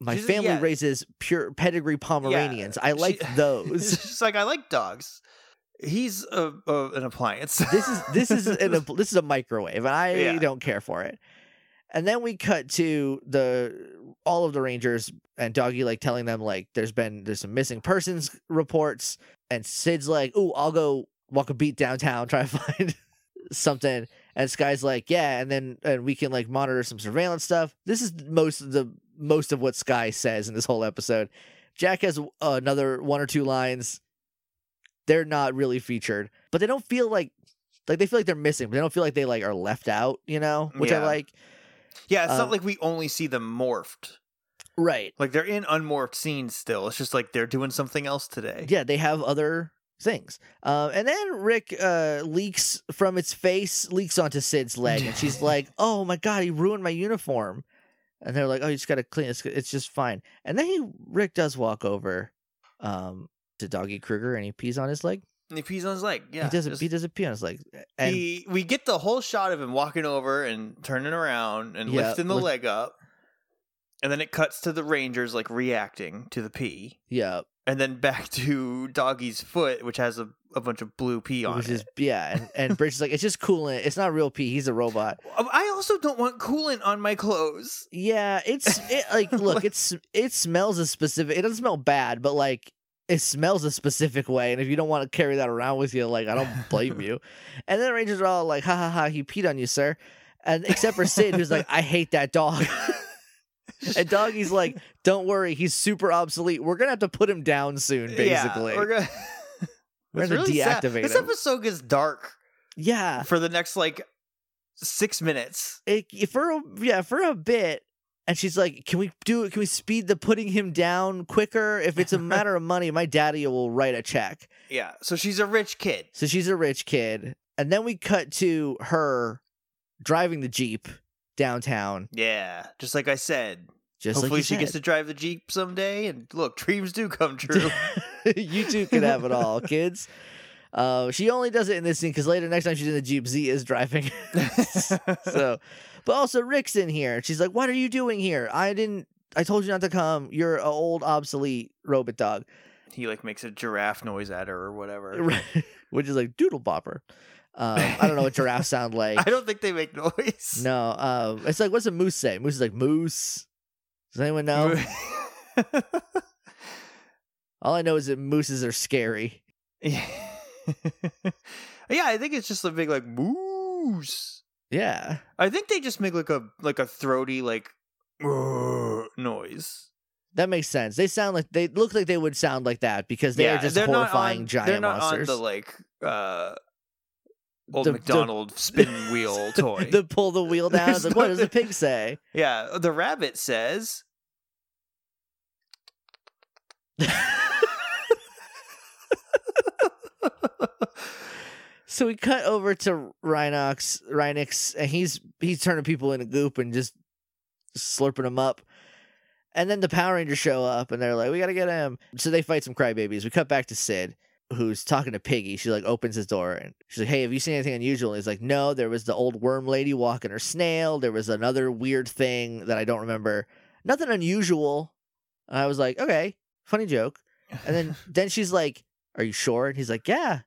Speaker 1: my
Speaker 2: She's-
Speaker 1: family
Speaker 2: yeah.
Speaker 1: raises pure pedigree Pomeranians. I
Speaker 2: She-
Speaker 1: like those.
Speaker 2: She's like, I like dogs. He's a, a an appliance.
Speaker 1: this is this is an, this is a microwave, and I
Speaker 2: Yeah.
Speaker 1: don't care for it. And then we cut to the all of the Rangers and Doggie like telling them like there's been there's some missing persons reports, and Syd's like, "Ooh, I'll go walk a beat downtown, try to find something." And Sky's like, "Yeah," and then and we can like monitor some surveillance stuff. This is most of the most of what Sky says in this whole episode. Jack has another one or two lines. They're not really featured, but they don't feel like like they feel like they're missing, but they don't feel like they like are left out, you know, which I like.
Speaker 2: yeah, it's not like we only see them morphed.
Speaker 1: Right.
Speaker 2: Like they're in unmorphed scenes still. It's just like they're doing something else today.
Speaker 1: Yeah, they have other things. Um, and then Rick uh, leaks from its face, leaks onto Syd's leg, and she's like, "Oh my god, he ruined my uniform." And they're like, "Oh, you just gotta clean it. It's just fine." And then he Rick does walk over um, to Doggie Cruger, and he pees on his leg.
Speaker 2: And he pees on his leg. Yeah.
Speaker 1: he does.
Speaker 2: just-
Speaker 1: He does a pee on his leg, and
Speaker 2: he, we get the whole shot of him walking over and turning around and
Speaker 1: Yeah,
Speaker 2: lifting the
Speaker 1: lift-
Speaker 2: leg up. And then it cuts to the Rangers like reacting to the pee.
Speaker 1: yeah,
Speaker 2: And then back to Doggie's foot, which has a, a bunch of blue pee on
Speaker 1: which
Speaker 2: it.
Speaker 1: is yeah. And, and Bridge is like, "It's just coolant. It's not real pee. He's a robot."
Speaker 2: Um, I also don't want coolant on my clothes.
Speaker 1: Yeah, it's it, like look,
Speaker 2: Like-
Speaker 1: it's it smells a specific. It doesn't smell bad, but like it smells a specific way, and if you don't want to carry that around with you, like I don't blame you. And then the Rangers are all like, "Ha ha ha! He peed on you, sir." And except for Syd, who's like, "I hate that dog." and Doggie's like, "Don't worry, he's super obsolete. We're gonna have to put him down soon, basically."
Speaker 2: Yeah, we're gonna,
Speaker 1: We're gonna
Speaker 2: really sad.
Speaker 1: deactivate
Speaker 2: This
Speaker 1: him.
Speaker 2: episode gets dark
Speaker 1: yeah,
Speaker 2: for the next like six minutes.
Speaker 1: it, for a, yeah for a bit and she's like can we do it can we speed the putting him down quicker if it's a matter of money my daddy will write a check
Speaker 2: Yeah. So she's a rich kid.
Speaker 1: so she's a rich kid and then we cut to her driving the jeep downtown
Speaker 2: Yeah. Just like I said.
Speaker 1: just
Speaker 2: Hopefully
Speaker 1: like
Speaker 2: she
Speaker 1: you
Speaker 2: gets to drive the Jeep someday. And look, dreams do come true.
Speaker 1: you two can have it all kids uh, she only does it in this scene because later next time she's in the jeep z is driving so but also rick's in here. She's like what are you doing here? I didn't i told you not to come. You're an old obsolete robot dog.
Speaker 2: He like makes a giraffe noise at her or whatever.
Speaker 1: Which is like doodle bopper. Um, i don't know what giraffes sound like.
Speaker 2: I don't think they make noise.
Speaker 1: no um, it's like what's a moose say? Moose is like moose. Does anyone know? All i know is that mooses are scary.
Speaker 2: Yeah. yeah, I think it's just a big like moose.
Speaker 1: Yeah
Speaker 2: I think they just make like a like a throaty like noise.
Speaker 1: that makes sense they sound like they look like they would sound like that because they
Speaker 2: yeah,
Speaker 1: are just horrifying
Speaker 2: on,
Speaker 1: giant
Speaker 2: They're not
Speaker 1: monsters
Speaker 2: on the like uh old
Speaker 1: The- the-
Speaker 2: spin wheel toy.
Speaker 1: the pull the wheel down. Like, what does the pig say?
Speaker 2: yeah, the rabbit says
Speaker 1: So we cut over to Rhinox, Rhinox, and he's he's turning people into goop and just slurping them up. And then the Power Rangers show up and they're like, "We gotta get him." So they fight some crybabies. We cut back to Syd, who's talking to Piggy. She like opens his door and she's like, "Hey, have you seen anything unusual?" And he's like, "No, there was the old worm lady walking her snail. There was another weird thing that I don't remember. Nothing unusual." And I was like, "Okay, funny joke." And then then she's like, "Are you sure?" And he's like, "Yeah."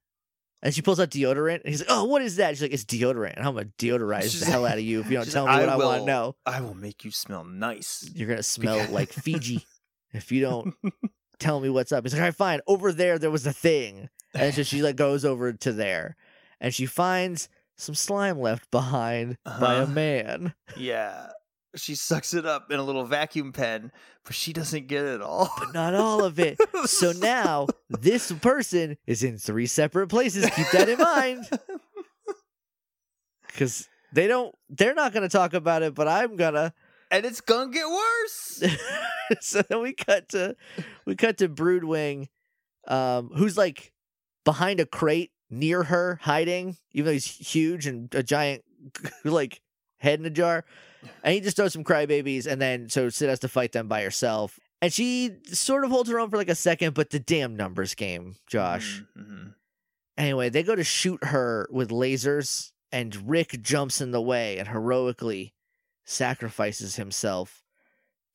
Speaker 1: And she pulls out deodorant, and he's like, "Oh, what is that?" She's like, "It's deodorant." And I'm gonna deodorize
Speaker 2: She's
Speaker 1: the hell out of you if you don't
Speaker 2: she's
Speaker 1: tell
Speaker 2: like,
Speaker 1: me what
Speaker 2: "I
Speaker 1: want to know.
Speaker 2: I will make you smell nice.
Speaker 1: You're gonna smell like Fiji if you don't tell me what's up." He's like, "All right, fine. Over there, there was a thing." And so she like goes over to there, and she finds some slime left behind by a
Speaker 2: Uh-huh.
Speaker 1: man.
Speaker 2: Yeah. She sucks it up in a little vacuum pen, but she doesn't get it all.
Speaker 1: but not all of it. So now this person is in three separate places. Keep that in mind. Because they don't, they're not going to talk about it, but I'm gonna.
Speaker 2: and it's gonna get worse.
Speaker 1: so then we cut to, we cut to Broodwing, um, who's like behind a crate near her, hiding, even though he's huge and a giant, like head in a jar. And he just throws some crybabies, and then so Syd has to fight them by herself. And she sort of holds her own for like a second, but the damn numbers game, Josh.
Speaker 2: Mhm.
Speaker 1: Anyway, they go to shoot her with lasers, and Rick jumps in the way and heroically sacrifices himself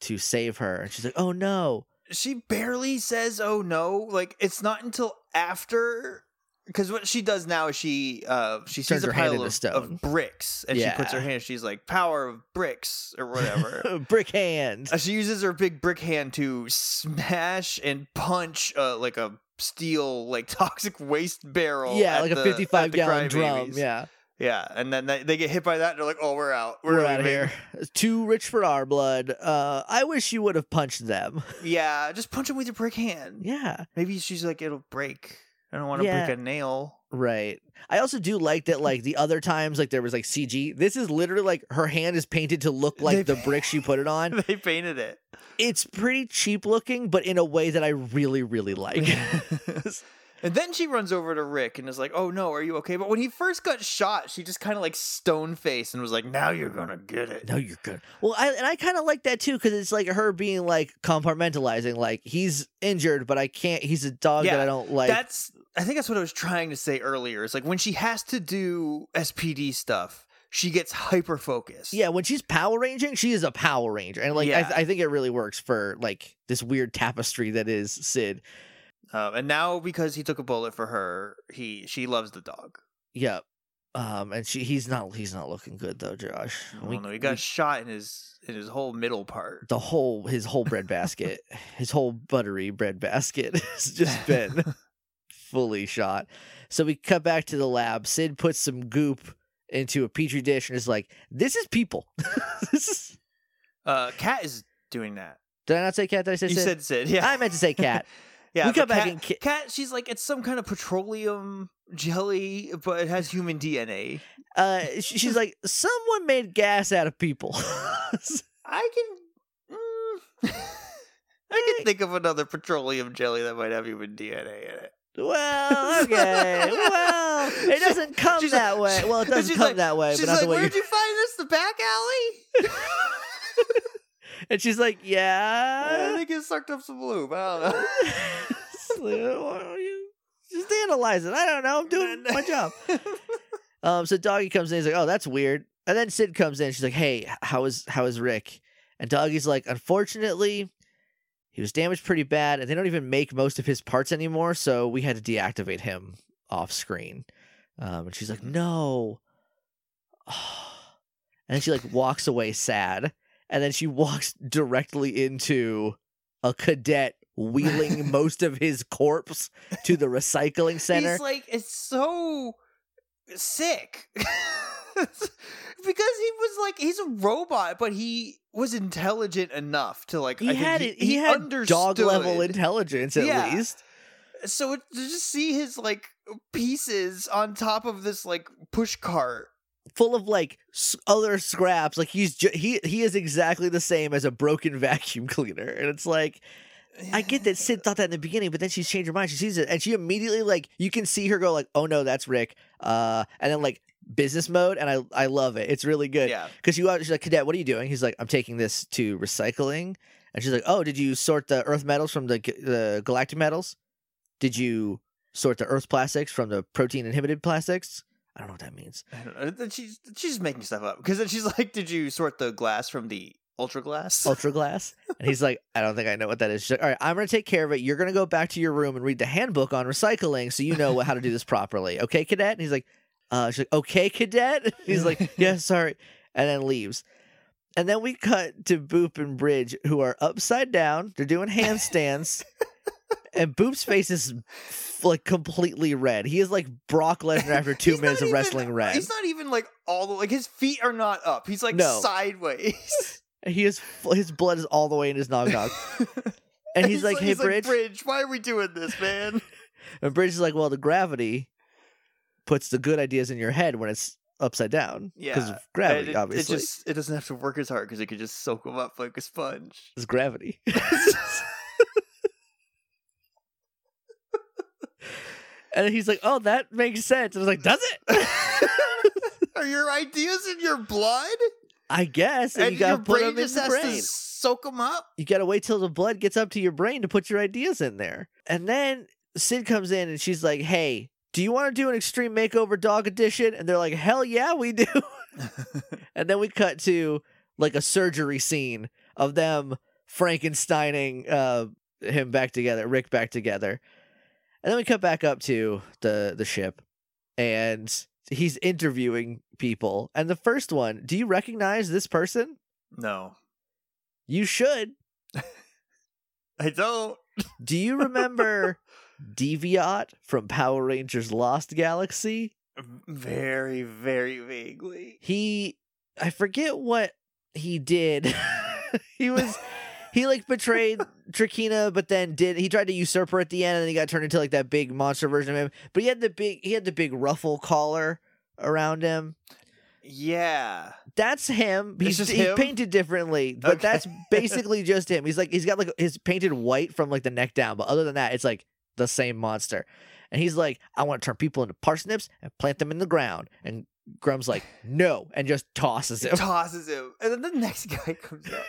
Speaker 1: to save her. And she's like, "Oh no!"
Speaker 2: She barely says, "Oh no!" Like it's not until after. Because what she does now is she uh she
Speaker 1: Turns
Speaker 2: sees a
Speaker 1: her hand
Speaker 2: pile
Speaker 1: into
Speaker 2: of,
Speaker 1: stone.
Speaker 2: of bricks and she puts her hand. She's like power of bricks or whatever.
Speaker 1: Brick hand.
Speaker 2: Uh, she uses her big brick hand to smash and punch uh, like a steel like toxic waste barrel.
Speaker 1: yeah,
Speaker 2: at
Speaker 1: like a
Speaker 2: the- at
Speaker 1: fifty-five
Speaker 2: the
Speaker 1: gallon drum.
Speaker 2: crybabies.
Speaker 1: Yeah,
Speaker 2: yeah, and then they, they get hit by that. and They're like, "Oh, we're out. We're,
Speaker 1: we're, out of
Speaker 2: leaving."
Speaker 1: here. Too rich for our blood. Uh, I wish you would have punched them.
Speaker 2: Yeah, just punch them with your brick hand.
Speaker 1: yeah,
Speaker 2: Maybe she's like, "It'll break." I don't want to
Speaker 1: Yeah.
Speaker 2: break a nail.
Speaker 1: right. I also do like that. Like the other times, like there was like CG. This is literally like her hand is painted to look like
Speaker 2: They-
Speaker 1: the brick she put it on.
Speaker 2: they painted it.
Speaker 1: it's pretty cheap looking, but in a way that I really, really like.
Speaker 2: and then she runs over to Rick and is like, "Oh no, are you okay?" But when he first got shot, she just kind of like stone faced and was like, "Now you're gonna get it."
Speaker 1: no, you're good. Well, I and I kind of like that too because it's like her being like compartmentalizing. Like he's injured, but I can't. He's a dog that I don't like.
Speaker 2: that's I think that's what I was trying to say earlier. It's like when she has to do SPD stuff, she gets hyper focused.
Speaker 1: yeah, when she's Power Ranging, she is a Power Ranger, and like I,
Speaker 2: Yeah.
Speaker 1: I think it really works for like this weird tapestry that is Syd.
Speaker 2: Um, and now because he took a bullet for her, he she loves the dog.
Speaker 1: Yep. Um, and she he's not he's not looking good though, Josh. We-
Speaker 2: no, he got
Speaker 1: we-
Speaker 2: shot in his in his whole middle part.
Speaker 1: the whole his whole bread basket, his whole buttery bread basket has just been fully shot. So we cut back to the lab. Syd puts some goop into a petri dish and is like, "This is people. this is."
Speaker 2: Uh, Kat is doing that.
Speaker 1: Did I not say cat? Did I say
Speaker 2: You
Speaker 1: Syd?
Speaker 2: said Syd. Yeah,
Speaker 1: I meant to say cat.
Speaker 2: yeah.
Speaker 1: we cut back
Speaker 2: Kat,
Speaker 1: and ki-
Speaker 2: Kat, she's like it's some kind of petroleum jelly, but it has human DNA.
Speaker 1: Uh, she's like, someone made gas out of people.
Speaker 2: I can. Mm, I can think of another petroleum jelly that might have human DNA in it.
Speaker 1: Well, okay. Well, it doesn't come
Speaker 2: she's
Speaker 1: that
Speaker 2: like-
Speaker 1: way. Well, it doesn't come
Speaker 2: like-
Speaker 1: that way,
Speaker 2: She's
Speaker 1: but
Speaker 2: like, "Where'd
Speaker 1: you
Speaker 2: you find this? The back alley?"
Speaker 1: And she's like,
Speaker 2: I
Speaker 1: yeah.
Speaker 2: think it sucked up some lube. I don't know.
Speaker 1: It's like, "Why don't you Just analyze it. I don't know. I'm doing my job. Um, so Doggie comes in. He's like, "Oh, that's weird." And then Syd comes in. She's like, "Hey, how is how is Rick?" And Doggie's like, "Unfortunately, he was damaged pretty bad, and they don't even make most of his parts anymore. So we had to deactivate him off screen." Um, and she's like, "No." and then she like walks away sad, and then she walks directly into a cadet wheeling most of his corpse to the recycling center.
Speaker 2: He's like, it's so sick. because he was like, he's a robot, but he was intelligent enough to like.
Speaker 1: he
Speaker 2: I think
Speaker 1: had
Speaker 2: he,
Speaker 1: it. He, had dog level intelligence at
Speaker 2: Yeah.
Speaker 1: least.
Speaker 2: So it, to just see his like pieces on top of this like push cart.
Speaker 1: full of like s- other scraps. Like he's ju- he he is exactly the same as a broken vacuum cleaner, and it's like I get that Syd thought that in the beginning, but then she's changed her mind. She sees it, and she immediately like you can see her go like, "Oh no, that's Rick," uh, and then like business mode, and I I love it. It's really good
Speaker 2: Yeah.
Speaker 1: because you uh, she's like, "Cadet, what are you doing?" He's like, "I'm taking this to recycling," and she's like, "Oh, did you sort the Earth metals from the the galactic metals? Did you sort the Earth plastics from the protein inhibited plastics?" I don't know what that means.
Speaker 2: I don't know. She's she's making stuff up because then she's like, "Did you sort the glass from the ultra glass?"
Speaker 1: Ultra glass, and he's like, "I don't think I know what that is." She's like, "All right, I'm gonna take care of it. You're gonna go back to your room and read the handbook on recycling, so you know how to do this properly, okay, cadet?" And he's like, "Uh," she's like, "Okay, cadet." He's like, "Yeah, sorry," and then leaves. And then we cut to Boom and Bridge, who are upside down. They're doing handstands, and Boom's face is like completely red. He is like Brock Lesnar after two minutes of
Speaker 2: even-
Speaker 1: wrestling red.
Speaker 2: He's not even like all the like his feet are not up. He's like
Speaker 1: No.
Speaker 2: sideways.
Speaker 1: He is his blood is all the way in his nog nog. And he's like, "Hey, Bridge."
Speaker 2: Bridge, why are we doing this, man?"
Speaker 1: And Bridge is like, well, the gravity puts the good ideas in your head when it's upside down. Because
Speaker 2: Yeah,
Speaker 1: of gravity,
Speaker 2: it,
Speaker 1: obviously.
Speaker 2: It just it doesn't have to work as hard because it could just soak them up like a sponge.
Speaker 1: It's gravity. and he's like, oh, that makes sense. And I was like, does it?
Speaker 2: Are your ideas in your blood?
Speaker 1: I guess. And,
Speaker 2: And
Speaker 1: you gotta
Speaker 2: your
Speaker 1: put
Speaker 2: brain
Speaker 1: them in
Speaker 2: has
Speaker 1: brain.
Speaker 2: to soak them up.
Speaker 1: You gotta wait till the blood gets up to your brain to put your ideas in there. And then Sid comes in and she's like, hey, do you want to do an extreme makeover dog edition? And they're like, hell yeah, we do. And then we cut to like a surgery scene of them Frankensteining uh, him back together, Rick back together. And then we cut back up to the the ship and he's interviewing people. And the first one, do you recognize this person?
Speaker 2: no,
Speaker 1: You should.
Speaker 2: I don't.
Speaker 1: Do you remember Deviot from Power Rangers Lost Galaxy?
Speaker 2: Very, very vaguely.
Speaker 1: he I forget what he did. he was he like betrayed Trakina, but then did he tried to usurp her at the end and then he got turned into like that big monster version of him. But he had the big he had the big ruffle collar around him.
Speaker 2: Yeah.
Speaker 1: That's him. He's,
Speaker 2: just
Speaker 1: he's
Speaker 2: him?
Speaker 1: painted differently, but
Speaker 2: Okay.
Speaker 1: that's basically just him. He's like he's got like his painted white from like the neck down, but other than that, it's like the same monster. And he's like, I want to turn people into parsnips and plant them in the ground. And Gruumm's like, no, and just tosses him.
Speaker 2: Tosses him. And then the next guy comes up.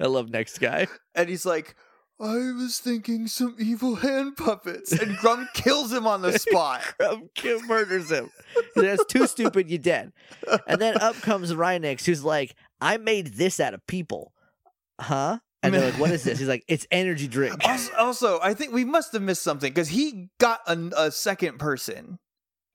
Speaker 1: I love next guy.
Speaker 2: And he's like, I was thinking some evil hand puppets. And Gruumm kills him on the spot.
Speaker 1: Gruumm kill- murders him. That's too stupid, you dead. And then up comes Rhinix, who's like, I made this out of people. Huh? And they're like, what is this? He's like, it's energy drink.
Speaker 2: Also, also, I think we must have missed something because he got a, a second person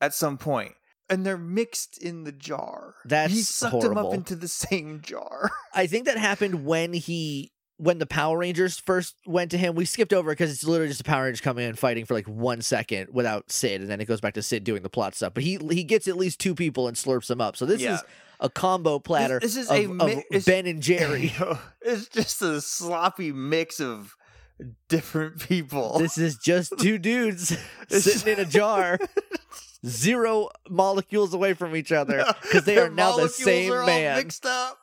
Speaker 2: at some point, and they're mixed in the jar.
Speaker 1: That's he
Speaker 2: sucked him up into the same jar.
Speaker 1: I think that happened when he when the Power Rangers first went to him. We skipped over because it's literally just the Power Rangers coming in fighting for like one second without Syd, and then it goes back to Syd doing the plot stuff. But he he gets at least two people and slurps them up. So this
Speaker 2: Yeah.
Speaker 1: is a combo platter
Speaker 2: this is
Speaker 1: of,
Speaker 2: a
Speaker 1: of
Speaker 2: mi- it's-
Speaker 1: Ben and Jerry.
Speaker 2: it's just a sloppy mix of different people.
Speaker 1: this is just two dudes sitting in a jar, zero molecules away from each other because they
Speaker 2: Their
Speaker 1: are now the same
Speaker 2: are all
Speaker 1: man.
Speaker 2: mixed up.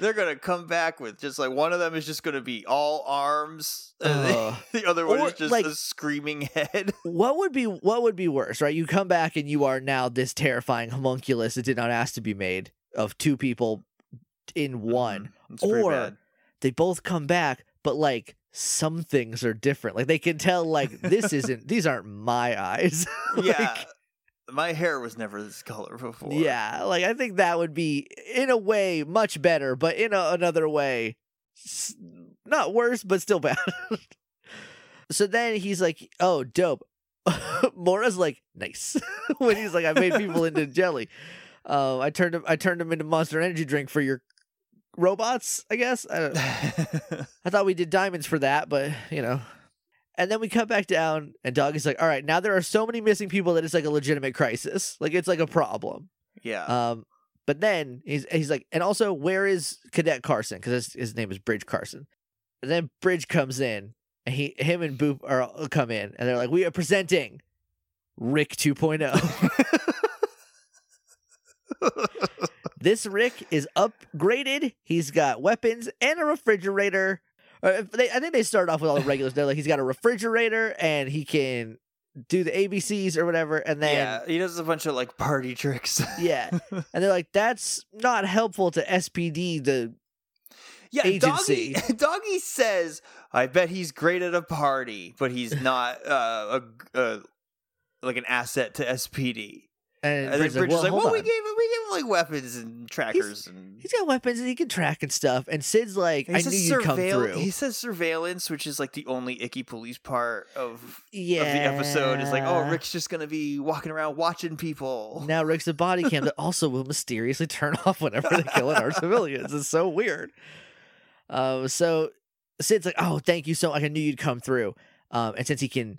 Speaker 2: They're gonna come back with just like one of them is just gonna be all arms, and
Speaker 1: uh.
Speaker 2: the, the other one is just
Speaker 1: like-
Speaker 2: a screaming head.
Speaker 1: What would be what would be worse, right? You come back and you are now this terrifying homunculus that did not ask to be made of two people in mm-hmm. one.
Speaker 2: It's pretty
Speaker 1: Or-. They both come back, but like some things are different. Like they can tell like this isn't these aren't my eyes. Like,
Speaker 2: yeah, my hair was never this color before.
Speaker 1: Yeah, like I think that would be in a way much better, but in a, another way s- not worse, but still bad. so then he's like, "Oh, dope." Mora's like, "Nice." when he's like, "I made people into jelly." Uh, I turned him. I turned him into Monster Energy drink for your robots. I guess. I, don't, I thought we did diamonds for that, but you know. And then we cut back down, and Doggie's like, "All right, now there are so many missing people that it's like a legitimate crisis. Like it's like a problem."
Speaker 2: yeah.
Speaker 1: Um, but then he's he's like, and also, where is Cadet Carson? Because his, his name is Bridge Carson. And then Bridge comes in, and he him and Boom are come in, and they're like, we are presenting Rick oh." 2.0. this Rick is upgraded. He's got weapons and a refrigerator. Or they, I think they start off with all the regulars. They're like he's got a refrigerator and he can do the ABCs or whatever, and then
Speaker 2: yeah, he does a bunch of like party tricks.
Speaker 1: yeah, and they're like that's not helpful to SPD. The
Speaker 2: yeah,
Speaker 1: Agency.
Speaker 2: Doggie, Doggie says, "I bet he's great at a party, but he's not uh, a, a like an asset to SPD."
Speaker 1: And,
Speaker 2: And then
Speaker 1: Bridget's
Speaker 2: Bridge is like, "Well, we gave him, we gave him like weapons and trackers and."
Speaker 1: He's got weapons and he can track and stuff. And Syd's like,
Speaker 2: He
Speaker 1: I knew you'd come through.
Speaker 2: He says surveillance, which is like the only icky police part of
Speaker 1: yeah.
Speaker 2: of the episode. Is like, oh, Rick's just gonna be walking around watching people.
Speaker 1: Now Rick's a body cam that also will mysteriously turn off whenever they kill our civilians. It's so weird. Um, so Syd's like, "Oh, thank you so much. I knew you'd come through." Um, and since he can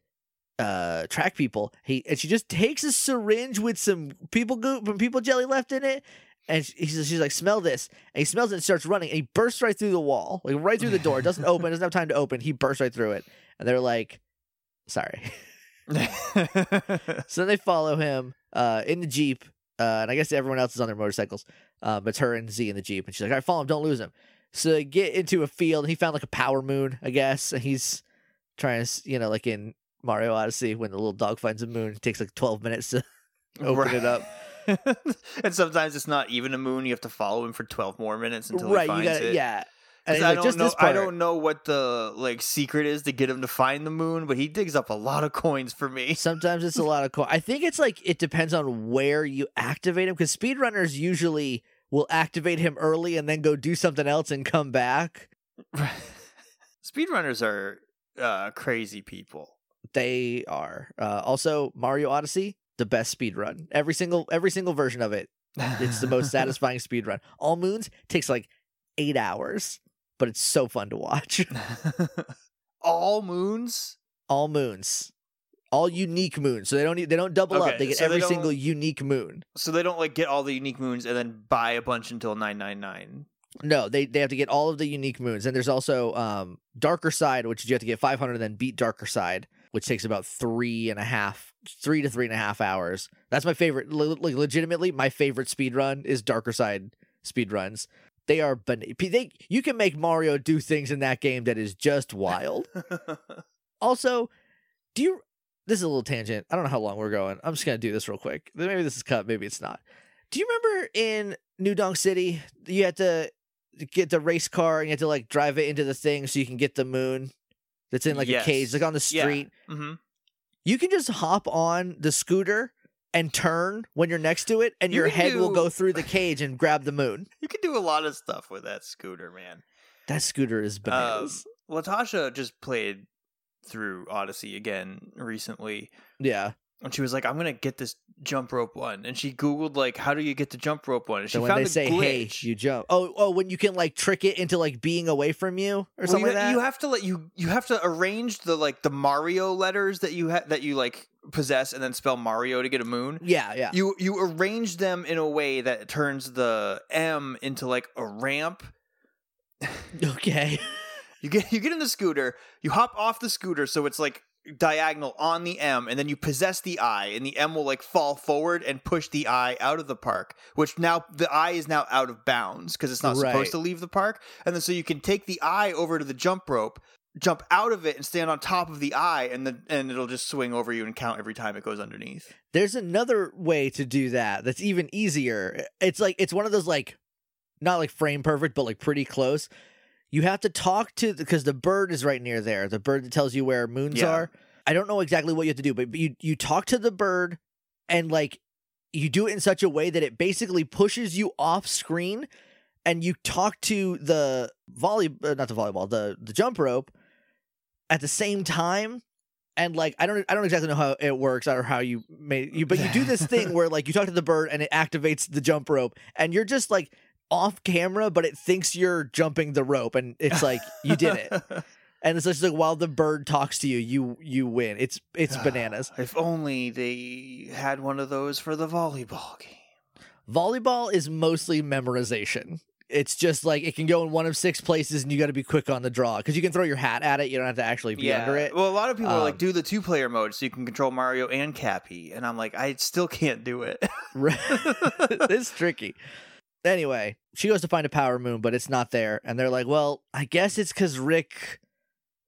Speaker 1: uh track people, he and she just takes a syringe with some people goop and people jelly left in it. And she- he's, she's like, smell this. And he smells it and starts running. And he bursts right through the wall, like right through the door. It doesn't open, doesn't have time to open. He bursts right through it. And they're like, sorry. So then they follow him uh, in the Jeep. Uh, and I guess everyone else is on their motorcycles. Um, it's her and Z in the Jeep. And she's like, all right, follow him. Don't lose him. So they get into a field. And he found like a power moon, I guess. And he's trying to, you know, like in Mario Odyssey when the little dog finds a moon. It takes like 12 minutes to open it up.
Speaker 2: and sometimes it's not even a moon. You have to follow him for twelve more minutes until
Speaker 1: right.
Speaker 2: he finds
Speaker 1: You got
Speaker 2: it.
Speaker 1: yeah.
Speaker 2: I
Speaker 1: like,
Speaker 2: don't know. I don't know what the like secret is to get him to find the moon, but he digs up a lot of coins for me.
Speaker 1: Sometimes it's a lot of coins. I think it's like it depends on where you activate him because speedrunners usually will activate him early and then go do something else and come back.
Speaker 2: Speedrunners are uh, crazy people.
Speaker 1: They are. Uh, also, Mario Odyssey, the best speed run. Every single every single version of it, it's the most satisfying speed run. All Moons takes like eight hours, but it's so fun to watch.
Speaker 2: All moons.
Speaker 1: All Moons, all unique moons. So they don't they don't double
Speaker 2: Okay,
Speaker 1: up. They get
Speaker 2: so
Speaker 1: every
Speaker 2: don't-
Speaker 1: single unique moon.
Speaker 2: So they don't like get all the unique moons and then buy a bunch until nine nine nine.
Speaker 1: No, they they have to get all of the unique moons, and there's also um Darker Side, which you have to get 500 and then beat Darker Side, which takes about three and a half, three to three and a half hours. That's my favorite. Like legitimately, my favorite speed run is Darker Side speed runs. They are, ban- they you can make Mario do things in that game that is just wild. Also, do you? This is a little tangent. I don't know how long we're going. I'm just gonna do this real quick. Maybe this is cut. Maybe it's not. Do you remember in New Donk City you had to get the race car and you had to like drive it into the thing so you can get the moon that's in like a cage, like on the
Speaker 2: Yeah.
Speaker 1: street.
Speaker 2: hmm
Speaker 1: You can just hop on the scooter and turn when you're next to it, and
Speaker 2: You
Speaker 1: your head will go through the cage and grab the moon.
Speaker 2: You can do a lot of stuff with that scooter, man.
Speaker 1: That scooter is bananas.
Speaker 2: Latasha just played through Odyssey again recently.
Speaker 1: yeah.
Speaker 2: And she was like, I'm gonna get this jump rope one. And she Googled like how do you get the jump rope one? And she
Speaker 1: So
Speaker 2: found
Speaker 1: they
Speaker 2: a
Speaker 1: say "Hey," you jump. Oh, oh, when you can like trick it into like being away from you or
Speaker 2: Well,
Speaker 1: something
Speaker 2: you,
Speaker 1: like that.
Speaker 2: you have to let you you have to arrange the like the Mario letters that you ha- that you like possess and then spell Mario to get a moon.
Speaker 1: yeah, yeah.
Speaker 2: You you arrange them in a way that turns the M into like a ramp.
Speaker 1: okay.
Speaker 2: You get you get in the scooter, you hop off the scooter so it's like diagonal on the M, and then you possess the I, and the M will like fall forward and push the I out of the park, which now the I is now out of bounds because it's not
Speaker 1: Right.
Speaker 2: supposed to leave the park. And then so you can take the I over to the jump rope, jump out of it, and stand on top of the I, and the and it'll just swing over you and count every time it goes underneath.
Speaker 1: There's another way to do that that's even easier. It's like it's one of those like not like frame perfect, but like pretty close. You have to talk to because the bird is right near there. The bird that tells you where moons
Speaker 2: Yeah.
Speaker 1: are. I don't know exactly what you have to do, but you you talk to the bird and like you do it in such a way that it basically pushes you off screen and you talk to the volley uh, not the volleyball, the the jump rope at the same time and like I don't I don't exactly know how it works or how you made you but you do this thing where like you talk to the bird and it activates the jump rope and you're just like off camera but it thinks you're jumping the rope and it's like you did it. And it's just like while the bird talks to you you you win. It's it's bananas.
Speaker 2: if only they had one of those for the volleyball game.
Speaker 1: volleyball is mostly memorization. It's just like it can go in one of six places and you got to be quick on the draw because you can throw your hat at it you don't have to actually be under it.
Speaker 2: Well, a lot of people are like,
Speaker 1: Um,
Speaker 2: do the two player mode so you can control Mario and Cappy. And I'm like, I still can't do it.
Speaker 1: it's tricky Anyway, she goes to find a power moon, but it's not there. And they're like, well, I guess it's because Rick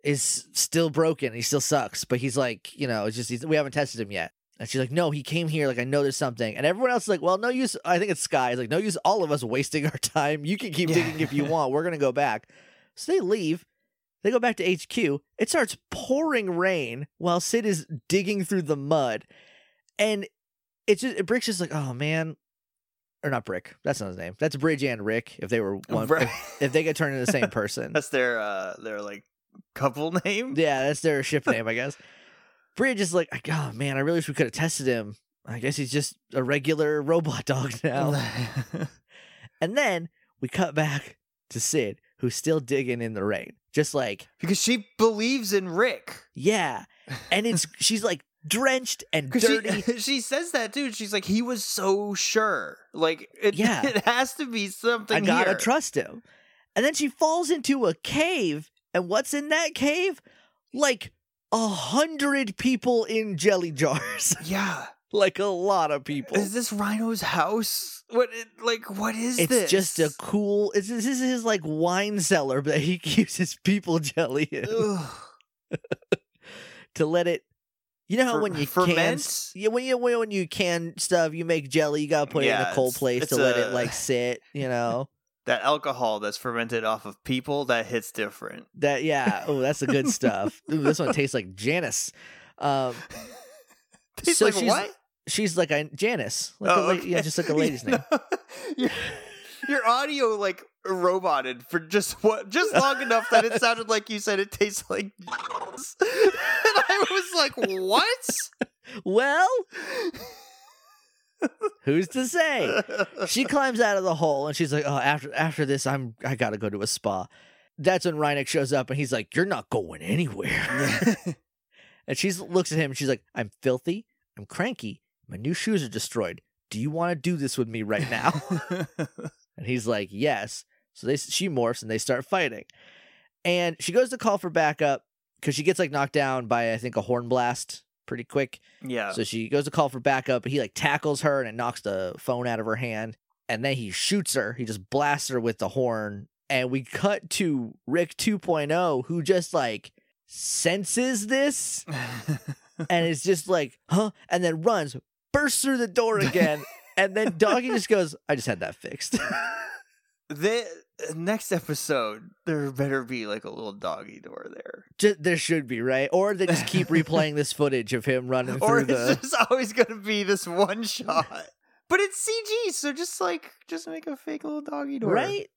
Speaker 1: is still broken. He still sucks. But he's like, you know, it's just, he's, we haven't tested him yet. And she's like, no, he came here. Like, I know there's something. And everyone else is like, well, no use. I think it's Sky. It's like, no use all of us wasting our time. You can keep
Speaker 2: Yeah.
Speaker 1: digging if you want. We're going to go back. So they leave. They go back to HQ. It starts pouring rain while Syd is digging through the mud. And it's just, it Brick's just like, oh, man. Or not Brick. That's not his name. That's Bridge and Rick if they were one.
Speaker 2: Right.
Speaker 1: If, if they get turned into the same person.
Speaker 2: That's their uh their like couple name.
Speaker 1: Yeah, that's their ship name, I guess. Bridge is like, oh man, I really wish we could have tested him. I guess he's just a regular robot dog now. and then we cut back to Syd, who's still digging in the rain. Just like,
Speaker 2: because she believes in Rick.
Speaker 1: yeah. And it's she's like drenched and dirty.
Speaker 2: She, she says that too. She's like, he was so sure. Like, it,
Speaker 1: Yeah.
Speaker 2: it has to be something
Speaker 1: I gotta
Speaker 2: here.
Speaker 1: trust him. And then she falls into a cave. And what's in that cave? Like a hundred people in jelly jars.
Speaker 2: yeah.
Speaker 1: like a lot of people.
Speaker 2: Is this Rhino's house? What? Like, what is it?
Speaker 1: it's
Speaker 2: this?
Speaker 1: just a cool. It's this is his like wine cellar that he keeps his people jelly in to let it. You know how
Speaker 2: Fer-
Speaker 1: when you can,
Speaker 2: ferment?
Speaker 1: yeah, when you when you can stuff, you make jelly. You gotta put it in
Speaker 2: Yeah,
Speaker 1: a cold
Speaker 2: it's-
Speaker 1: place to let it like sit. You know
Speaker 2: that alcohol that's fermented off of people that hits different.
Speaker 1: that. Yeah. Oh, that's the good stuff. Ooh, this one tastes like Janice. Um,
Speaker 2: Tastes
Speaker 1: So
Speaker 2: like
Speaker 1: she's-
Speaker 2: what?
Speaker 1: she's like a Janice. Like a
Speaker 2: Oh,
Speaker 1: la- yeah, just like a lady's name.
Speaker 2: No, your, your audio like roboted for just what just long enough that it sounded like you said it tastes like was like, what?
Speaker 1: Well, who's to say? she climbs out of the hole and she's like, "Oh, after after this, I'm I gotta go to a spa." That's when Reineck shows up and he's like, "You're not going anywhere." and she looks at him and she's like, "I'm filthy. I'm cranky. My new shoes are destroyed. Do you want to do this with me right now?" and he's like, "Yes." So they she morphs and they start fighting, and she goes to call for backup because she gets like knocked down by I think a horn blast pretty quick.
Speaker 2: yeah.
Speaker 1: So she goes to call for backup, he like tackles her and it knocks the phone out of her hand. And then he shoots her. He just blasts her with the horn. And we cut to Rick 2.0, who just like senses this and is just like, huh? And then runs, bursts through the door again. and then Doggie just goes, I just had that fixed.
Speaker 2: the Uh, next episode, there better be like a little doggy door there.
Speaker 1: just, there should be, right? Or they just keep replaying this footage of him running
Speaker 2: Or
Speaker 1: through
Speaker 2: it's
Speaker 1: the.
Speaker 2: just always gonna be this one shot. But it's CG, so just like just make a fake little doggy door.
Speaker 1: Right?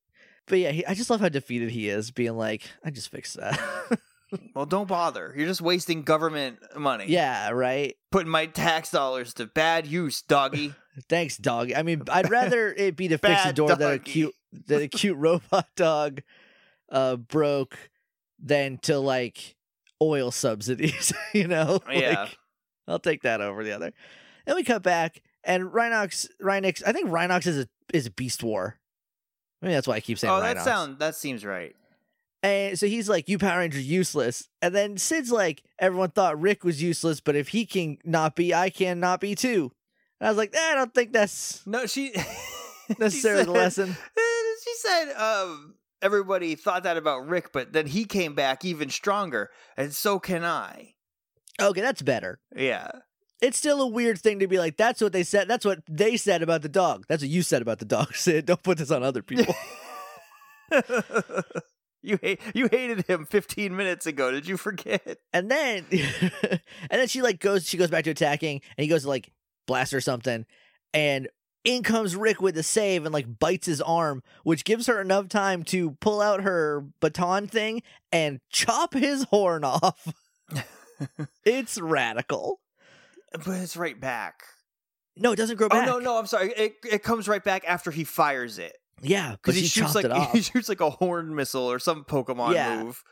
Speaker 1: But yeah, he, I just love how defeated he is, being like, I just fixed that.
Speaker 2: Well, don't bother. You're just wasting government money.
Speaker 1: yeah, right?
Speaker 2: Putting my tax dollars to bad use, doggy.
Speaker 1: Thanks, dog. I mean, I'd rather it be to fix a door that a cute that a cute robot dog uh broke than to like oil subsidies, you know?
Speaker 2: Yeah.
Speaker 1: Like, I'll take that over the other. Then we cut back and Rhinox Rhinox I think Rhinox is a is a beast war. Maybe that's why I keep saying
Speaker 2: oh,
Speaker 1: Rhinox.
Speaker 2: that sound that seems right.
Speaker 1: And so he's like, "You Power Ranger useless." And then Syd's like, "Everyone thought Rick was useless, but if he can not be, I can not be too." And I was like, eh, "I don't think that's
Speaker 2: No, she
Speaker 1: necessarily
Speaker 2: she
Speaker 1: the
Speaker 2: said-
Speaker 1: lesson."
Speaker 2: She said, um, everybody thought that about Rick, but then he came back even stronger, and so can I.
Speaker 1: Okay, that's better.
Speaker 2: Yeah.
Speaker 1: It's still a weird thing to be like, "That's what they said. That's what they said about the dog. That's what you said about the dog." Syd, don't put this on other people.
Speaker 2: you hate you hated him 15 minutes ago. Did you forget?
Speaker 1: and then, and then she like goes. She goes back to attacking, and he goes to like blast her something, and in comes Rick with a save and like bites his arm, which gives her enough time to pull out her baton thing and chop his horn off. it's radical.
Speaker 2: But it's right back.
Speaker 1: No, it doesn't grow
Speaker 2: Oh
Speaker 1: back.
Speaker 2: no, no, I'm sorry. It it comes right back after he fires it.
Speaker 1: Yeah,
Speaker 2: Because he shoots like he shoots like a horn missile or some Pokemon
Speaker 1: Yeah.
Speaker 2: move.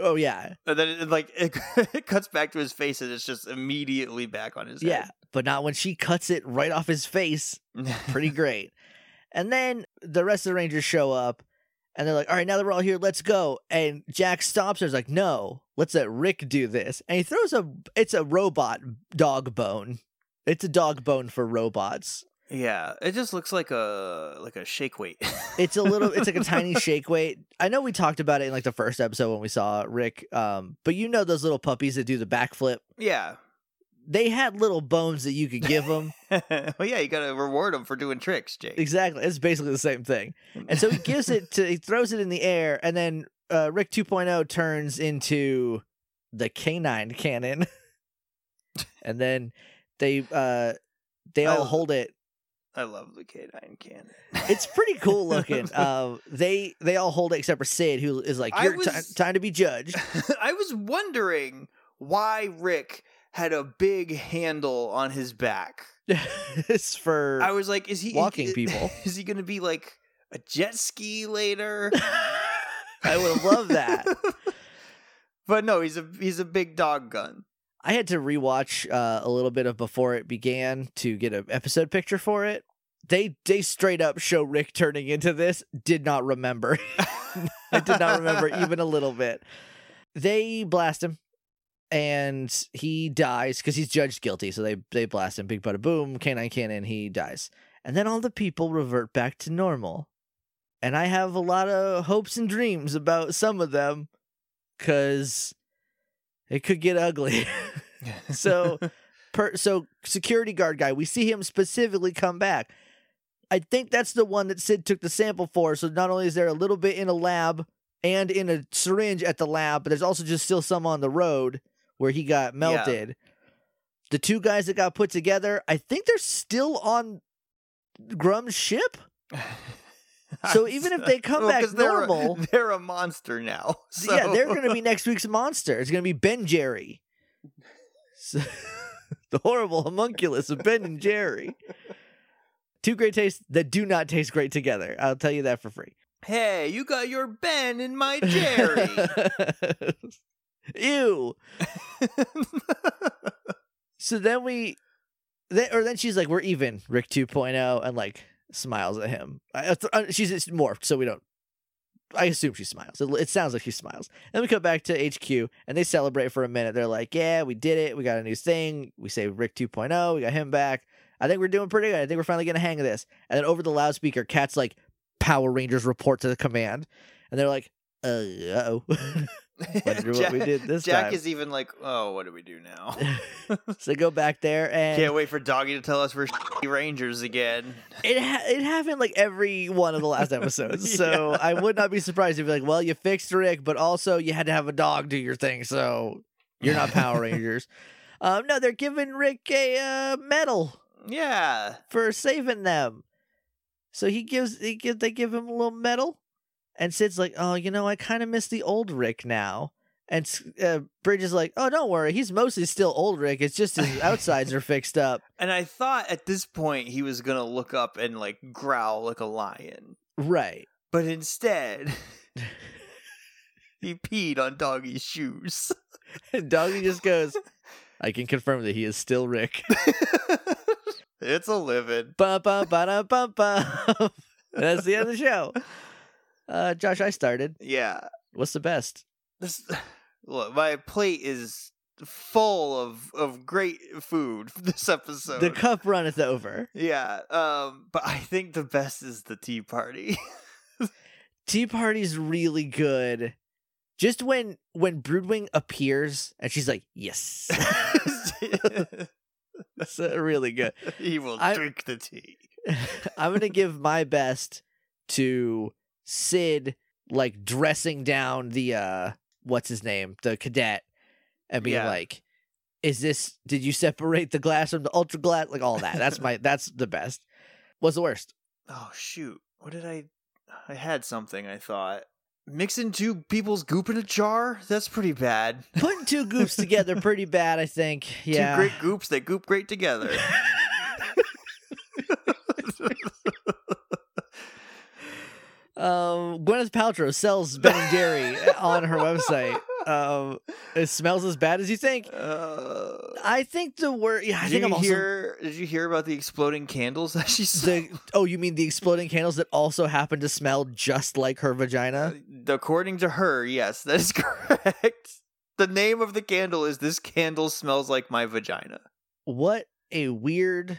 Speaker 1: Oh yeah,
Speaker 2: And then it, like it, it cuts back to his face and it's just immediately back on his
Speaker 1: yeah, but not when she cuts it right off his face. Pretty great. And then the rest of the Rangers show up, and they're like, "All right, now that we're all here, let's go." And Jack stops her. He's like, "No, let's let Rick do this." And he throws a. It's a robot dog bone. It's a dog bone for robots.
Speaker 2: Yeah, it just looks like a like a shake weight.
Speaker 1: It's a little. It's like a tiny shake weight. I know we talked about it in like the first episode when we saw Rick. Um, but you know those little puppies that do the backflip.
Speaker 2: yeah.
Speaker 1: They had little bones that you could give them.
Speaker 2: well, yeah, you gotta reward them for doing tricks, Jake.
Speaker 1: exactly. It's basically the same thing. And so he gives it to. He throws it in the air, and then uh, Rick 2.0 turns into the canine cannon, and then they uh they all
Speaker 2: I-
Speaker 1: hold it
Speaker 2: I love the canine cannon.
Speaker 1: It's pretty cool looking. Um, they they all hold it except for Syd, who is like, "You're
Speaker 2: was-
Speaker 1: time to be judged."
Speaker 2: I was wondering why Rick had a big handle on his back.
Speaker 1: it's for
Speaker 2: I was like, is he
Speaker 1: Walking
Speaker 2: is-
Speaker 1: people.
Speaker 2: Is he gonna be like a jet ski later?
Speaker 1: I would have loved that.
Speaker 2: but no, he's a he's a big dog gun.
Speaker 1: I had to rewatch uh, a little bit of before it began to get an episode picture for it. They they straight up show Rick turning into this. Did not remember. I did not remember even a little bit. They blast him, and he dies because he's judged guilty. So they they blast him. Big bada boom, canine cannon. He dies, and then all the people revert back to normal. And I have a lot of hopes and dreams about some of them, because it could get ugly. So- per so security guard guy, we see him specifically come back. I think that's the one that Syd took the sample for. So not only is there a little bit in a lab and in a syringe at the lab, but there's also just still some on the road where he got melted. The two guys that got put together, I think they're still on Gruumm's ship. So even if they come back
Speaker 2: they're a-
Speaker 1: normal-
Speaker 2: they're a monster now. So.
Speaker 1: Yeah, they're going to be next week's monster. It's going to be Ben Jerry. So- the horrible homunculus of Ben and Jerry. Two great tastes that do not taste great together. I'll tell you that for free.
Speaker 2: Hey, you got your Ben and my Jerry.
Speaker 1: Ew. So then we, then, or then she's like, "We're even." Rick 2.0 and like smiles at him. I, uh, she's it's morphed, so we don't. I assume she smiles. It, it sounds like she smiles. Then we come back to HQ and they celebrate for a minute. They're like, "Yeah, we did it. We got a new thing. We saved Rick 2.0. We got him back. I think we're doing pretty good. I think we're finally getting a hang of this." And then over the loudspeaker, Kat's like, "Power Rangers report to the command," and they're like, "Uh oh." Wonder what we did this time.
Speaker 2: Jack
Speaker 1: time.
Speaker 2: is even like, oh, what do we do now?
Speaker 1: so go back there and
Speaker 2: Can't wait for Doggie to tell us we're Rangers again.
Speaker 1: It ha- it happened like every one of the last episodes, so I would not be surprised if you're like, well, you fixed Rick, but also you had to have a dog do your thing, so you're not Power Rangers. um, no, they're giving Rick a uh, medal
Speaker 2: Yeah.
Speaker 1: for saving them. So he gives he give they give him a little medal, and Syd's like, oh, you know, I kind of miss the old Rick now. And uh, Bridge is like, oh, don't worry, he's mostly still old Rick. It's just his outsides are fixed up.
Speaker 2: And I thought at this point he was gonna look up and like growl like a lion.
Speaker 1: Right.
Speaker 2: But instead he peed on Doggie's shoes.
Speaker 1: And Doggy just goes, I can confirm that he is still Rick.
Speaker 2: It's a living.
Speaker 1: Bum, bum, ba-dum, bum, bum. That's the end of the show. Uh, Josh, I started.
Speaker 2: Yeah.
Speaker 1: What's the best?
Speaker 2: This look, my plate is full of of great food this episode.
Speaker 1: The cup runneth over.
Speaker 2: yeah. Um but I think the best is the tea party.
Speaker 1: Tea Party's really good. Just when when Broodwing appears and she's like, yes. That's uh, really good.
Speaker 2: he will
Speaker 1: I-
Speaker 2: drink the tea.
Speaker 1: I'm gonna give my best to Syd like dressing down the uh what's his name? The cadet and being
Speaker 2: Yeah.
Speaker 1: like, Is this did you separate the glass from the ultra glass? Like all that. That's my that's the best. What's the worst?
Speaker 2: Oh shoot. What did I I had something I thought. Mixing two people's goop in a jar? That's pretty bad.
Speaker 1: Putting two goops together pretty bad, I think. Yeah.
Speaker 2: Two great goops that goop great together.
Speaker 1: um Gwyneth Paltrow sells Ben and Jerry on her website. Um it smells as bad as you think.
Speaker 2: Uh,
Speaker 1: I think the word yeah, I
Speaker 2: did
Speaker 1: think
Speaker 2: you
Speaker 1: I'm also
Speaker 2: hear? Did you hear about the exploding candles that she saw?
Speaker 1: the oh you mean the exploding candles that also happen to smell just like her vagina
Speaker 2: According to her, yes, that is correct. The name of the candle is "This candle smells like my vagina."
Speaker 1: what a weird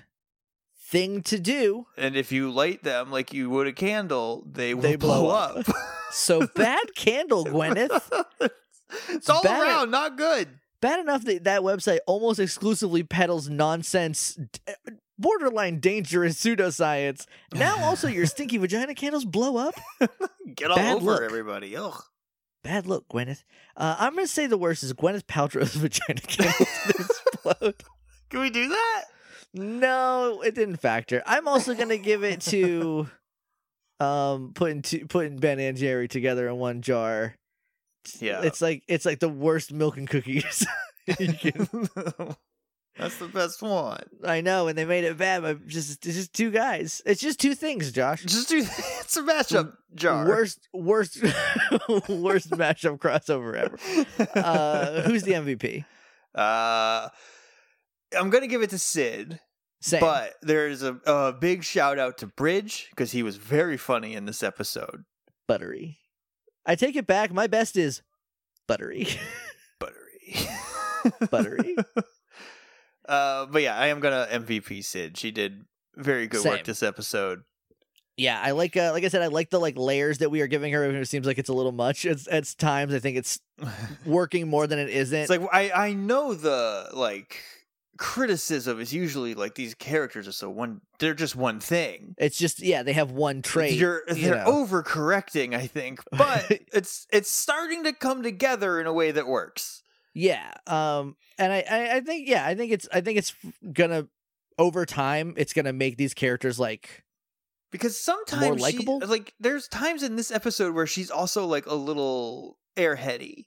Speaker 1: thing to do.
Speaker 2: And if you light them like you would a candle, they will
Speaker 1: They blow
Speaker 2: blow,
Speaker 1: up.
Speaker 2: up.
Speaker 1: So bad candle, Gwyneth.
Speaker 2: It's all
Speaker 1: Bad-
Speaker 2: around not good.
Speaker 1: Bad enough that that website almost exclusively peddles nonsense, borderline dangerous pseudoscience. Now also your stinky vagina candles blow up.
Speaker 2: Get all
Speaker 1: Bad
Speaker 2: over
Speaker 1: look.
Speaker 2: everybody. Ugh.
Speaker 1: Bad look, Gwyneth. Uh, I'm gonna say the worst is Gwyneth Paltrow's vagina candles explode.
Speaker 2: Can we do that?
Speaker 1: No, it didn't factor. I'm also gonna give it to um putting two, putting Ben and Jerry together in one jar.
Speaker 2: Yeah.
Speaker 1: It's like it's like the worst milk and cookies.
Speaker 2: That's the best one.
Speaker 1: I know, and they made it bad, but just it's just two guys. It's just two things, Josh.
Speaker 2: Just do it's a mashup jar.
Speaker 1: Worst worst worst mashup crossover ever. Uh who's the MVP?
Speaker 2: Uh, I'm gonna give it to Syd,
Speaker 1: Same.
Speaker 2: but there's a, a big shout out to Bridge because he was very funny in this episode.
Speaker 1: buttery. I take it back. My best is buttery.
Speaker 2: Buttery,
Speaker 1: Buttery.
Speaker 2: uh, but yeah, I am gonna MVP Syd. She did very good
Speaker 1: Same.
Speaker 2: work this episode.
Speaker 1: Yeah, I like uh, like I said, I like the like layers that we are giving her. It seems like it's a little much. It's at times I think it's working more than it isn't.
Speaker 2: It's like I I know the like criticism is usually like these characters are so one they're just one thing.
Speaker 1: It's just yeah, they have one trait.
Speaker 2: You're
Speaker 1: you
Speaker 2: they're
Speaker 1: know.
Speaker 2: overcorrecting, I think, but it's it's starting to come together in a way that works.
Speaker 1: Yeah. Um and I, I I think yeah, I think it's I think it's gonna over time it's gonna make these characters like
Speaker 2: Because sometimes she-
Speaker 1: likable?
Speaker 2: like there's times in this episode where she's also like a little airheady.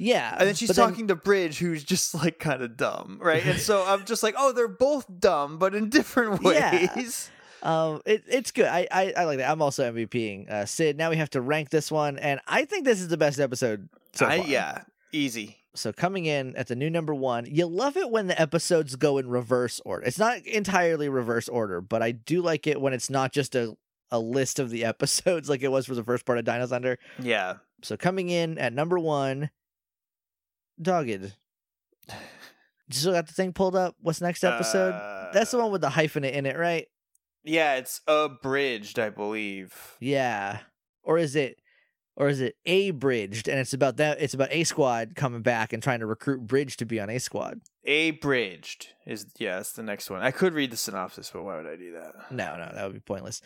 Speaker 1: Yeah.
Speaker 2: And then she's
Speaker 1: but then-
Speaker 2: talking to Bridge who's just like kind of dumb, right? And so I'm just like, "Oh, they're both dumb but in different
Speaker 1: Yeah.
Speaker 2: ways."
Speaker 1: Um, it, it's good. I, I I like that. I'm also MVPing uh, Syd. Now we have to rank this one, and I think this is the best episode so
Speaker 2: I, yeah, easy.
Speaker 1: So coming in at the new number one, you love it when the episodes go in reverse order. It's not entirely reverse order, but I do like it when it's not just a a list of the episodes like it was for the first part of Dino Thunder.
Speaker 2: Yeah.
Speaker 1: So coming in at number one, Dogged. You still got the thing pulled up? What's next episode? That's the
Speaker 2: Uh,
Speaker 1: one with the hyphenate in it, right?
Speaker 2: Yeah, it's abridged, I believe.
Speaker 1: Yeah. Or is it or is it A bridged and it's about that it's about A squad coming back and trying to recruit Bridge to be on A squad.
Speaker 2: Abridged is yeah, that's the next one. I could read the synopsis, but why would I do that?
Speaker 1: No, no, that would be pointless.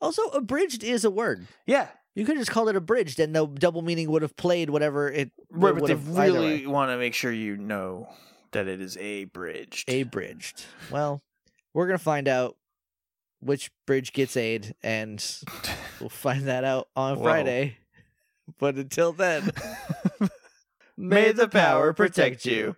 Speaker 1: Also, abridged is a word.
Speaker 2: Yeah,
Speaker 1: You could just call it abridged and the double meaning would have played whatever it
Speaker 2: right, but
Speaker 1: would
Speaker 2: they
Speaker 1: have either
Speaker 2: really want to make sure you know that it is abridged.
Speaker 1: abridged. Well, we're gonna find out which bridge gets aid and we'll find that out on
Speaker 2: Whoa.
Speaker 1: Friday. But until then,
Speaker 2: May the power protect you.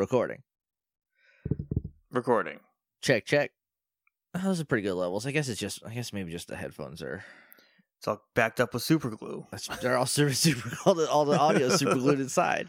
Speaker 1: Recording.
Speaker 2: Recording.
Speaker 1: Check, check. Oh, those are pretty good levels. I guess it's just. I guess maybe just the headphones are.
Speaker 2: It's all backed up with super glue.
Speaker 1: That's, they're all super, super. All the all the audio super glued inside.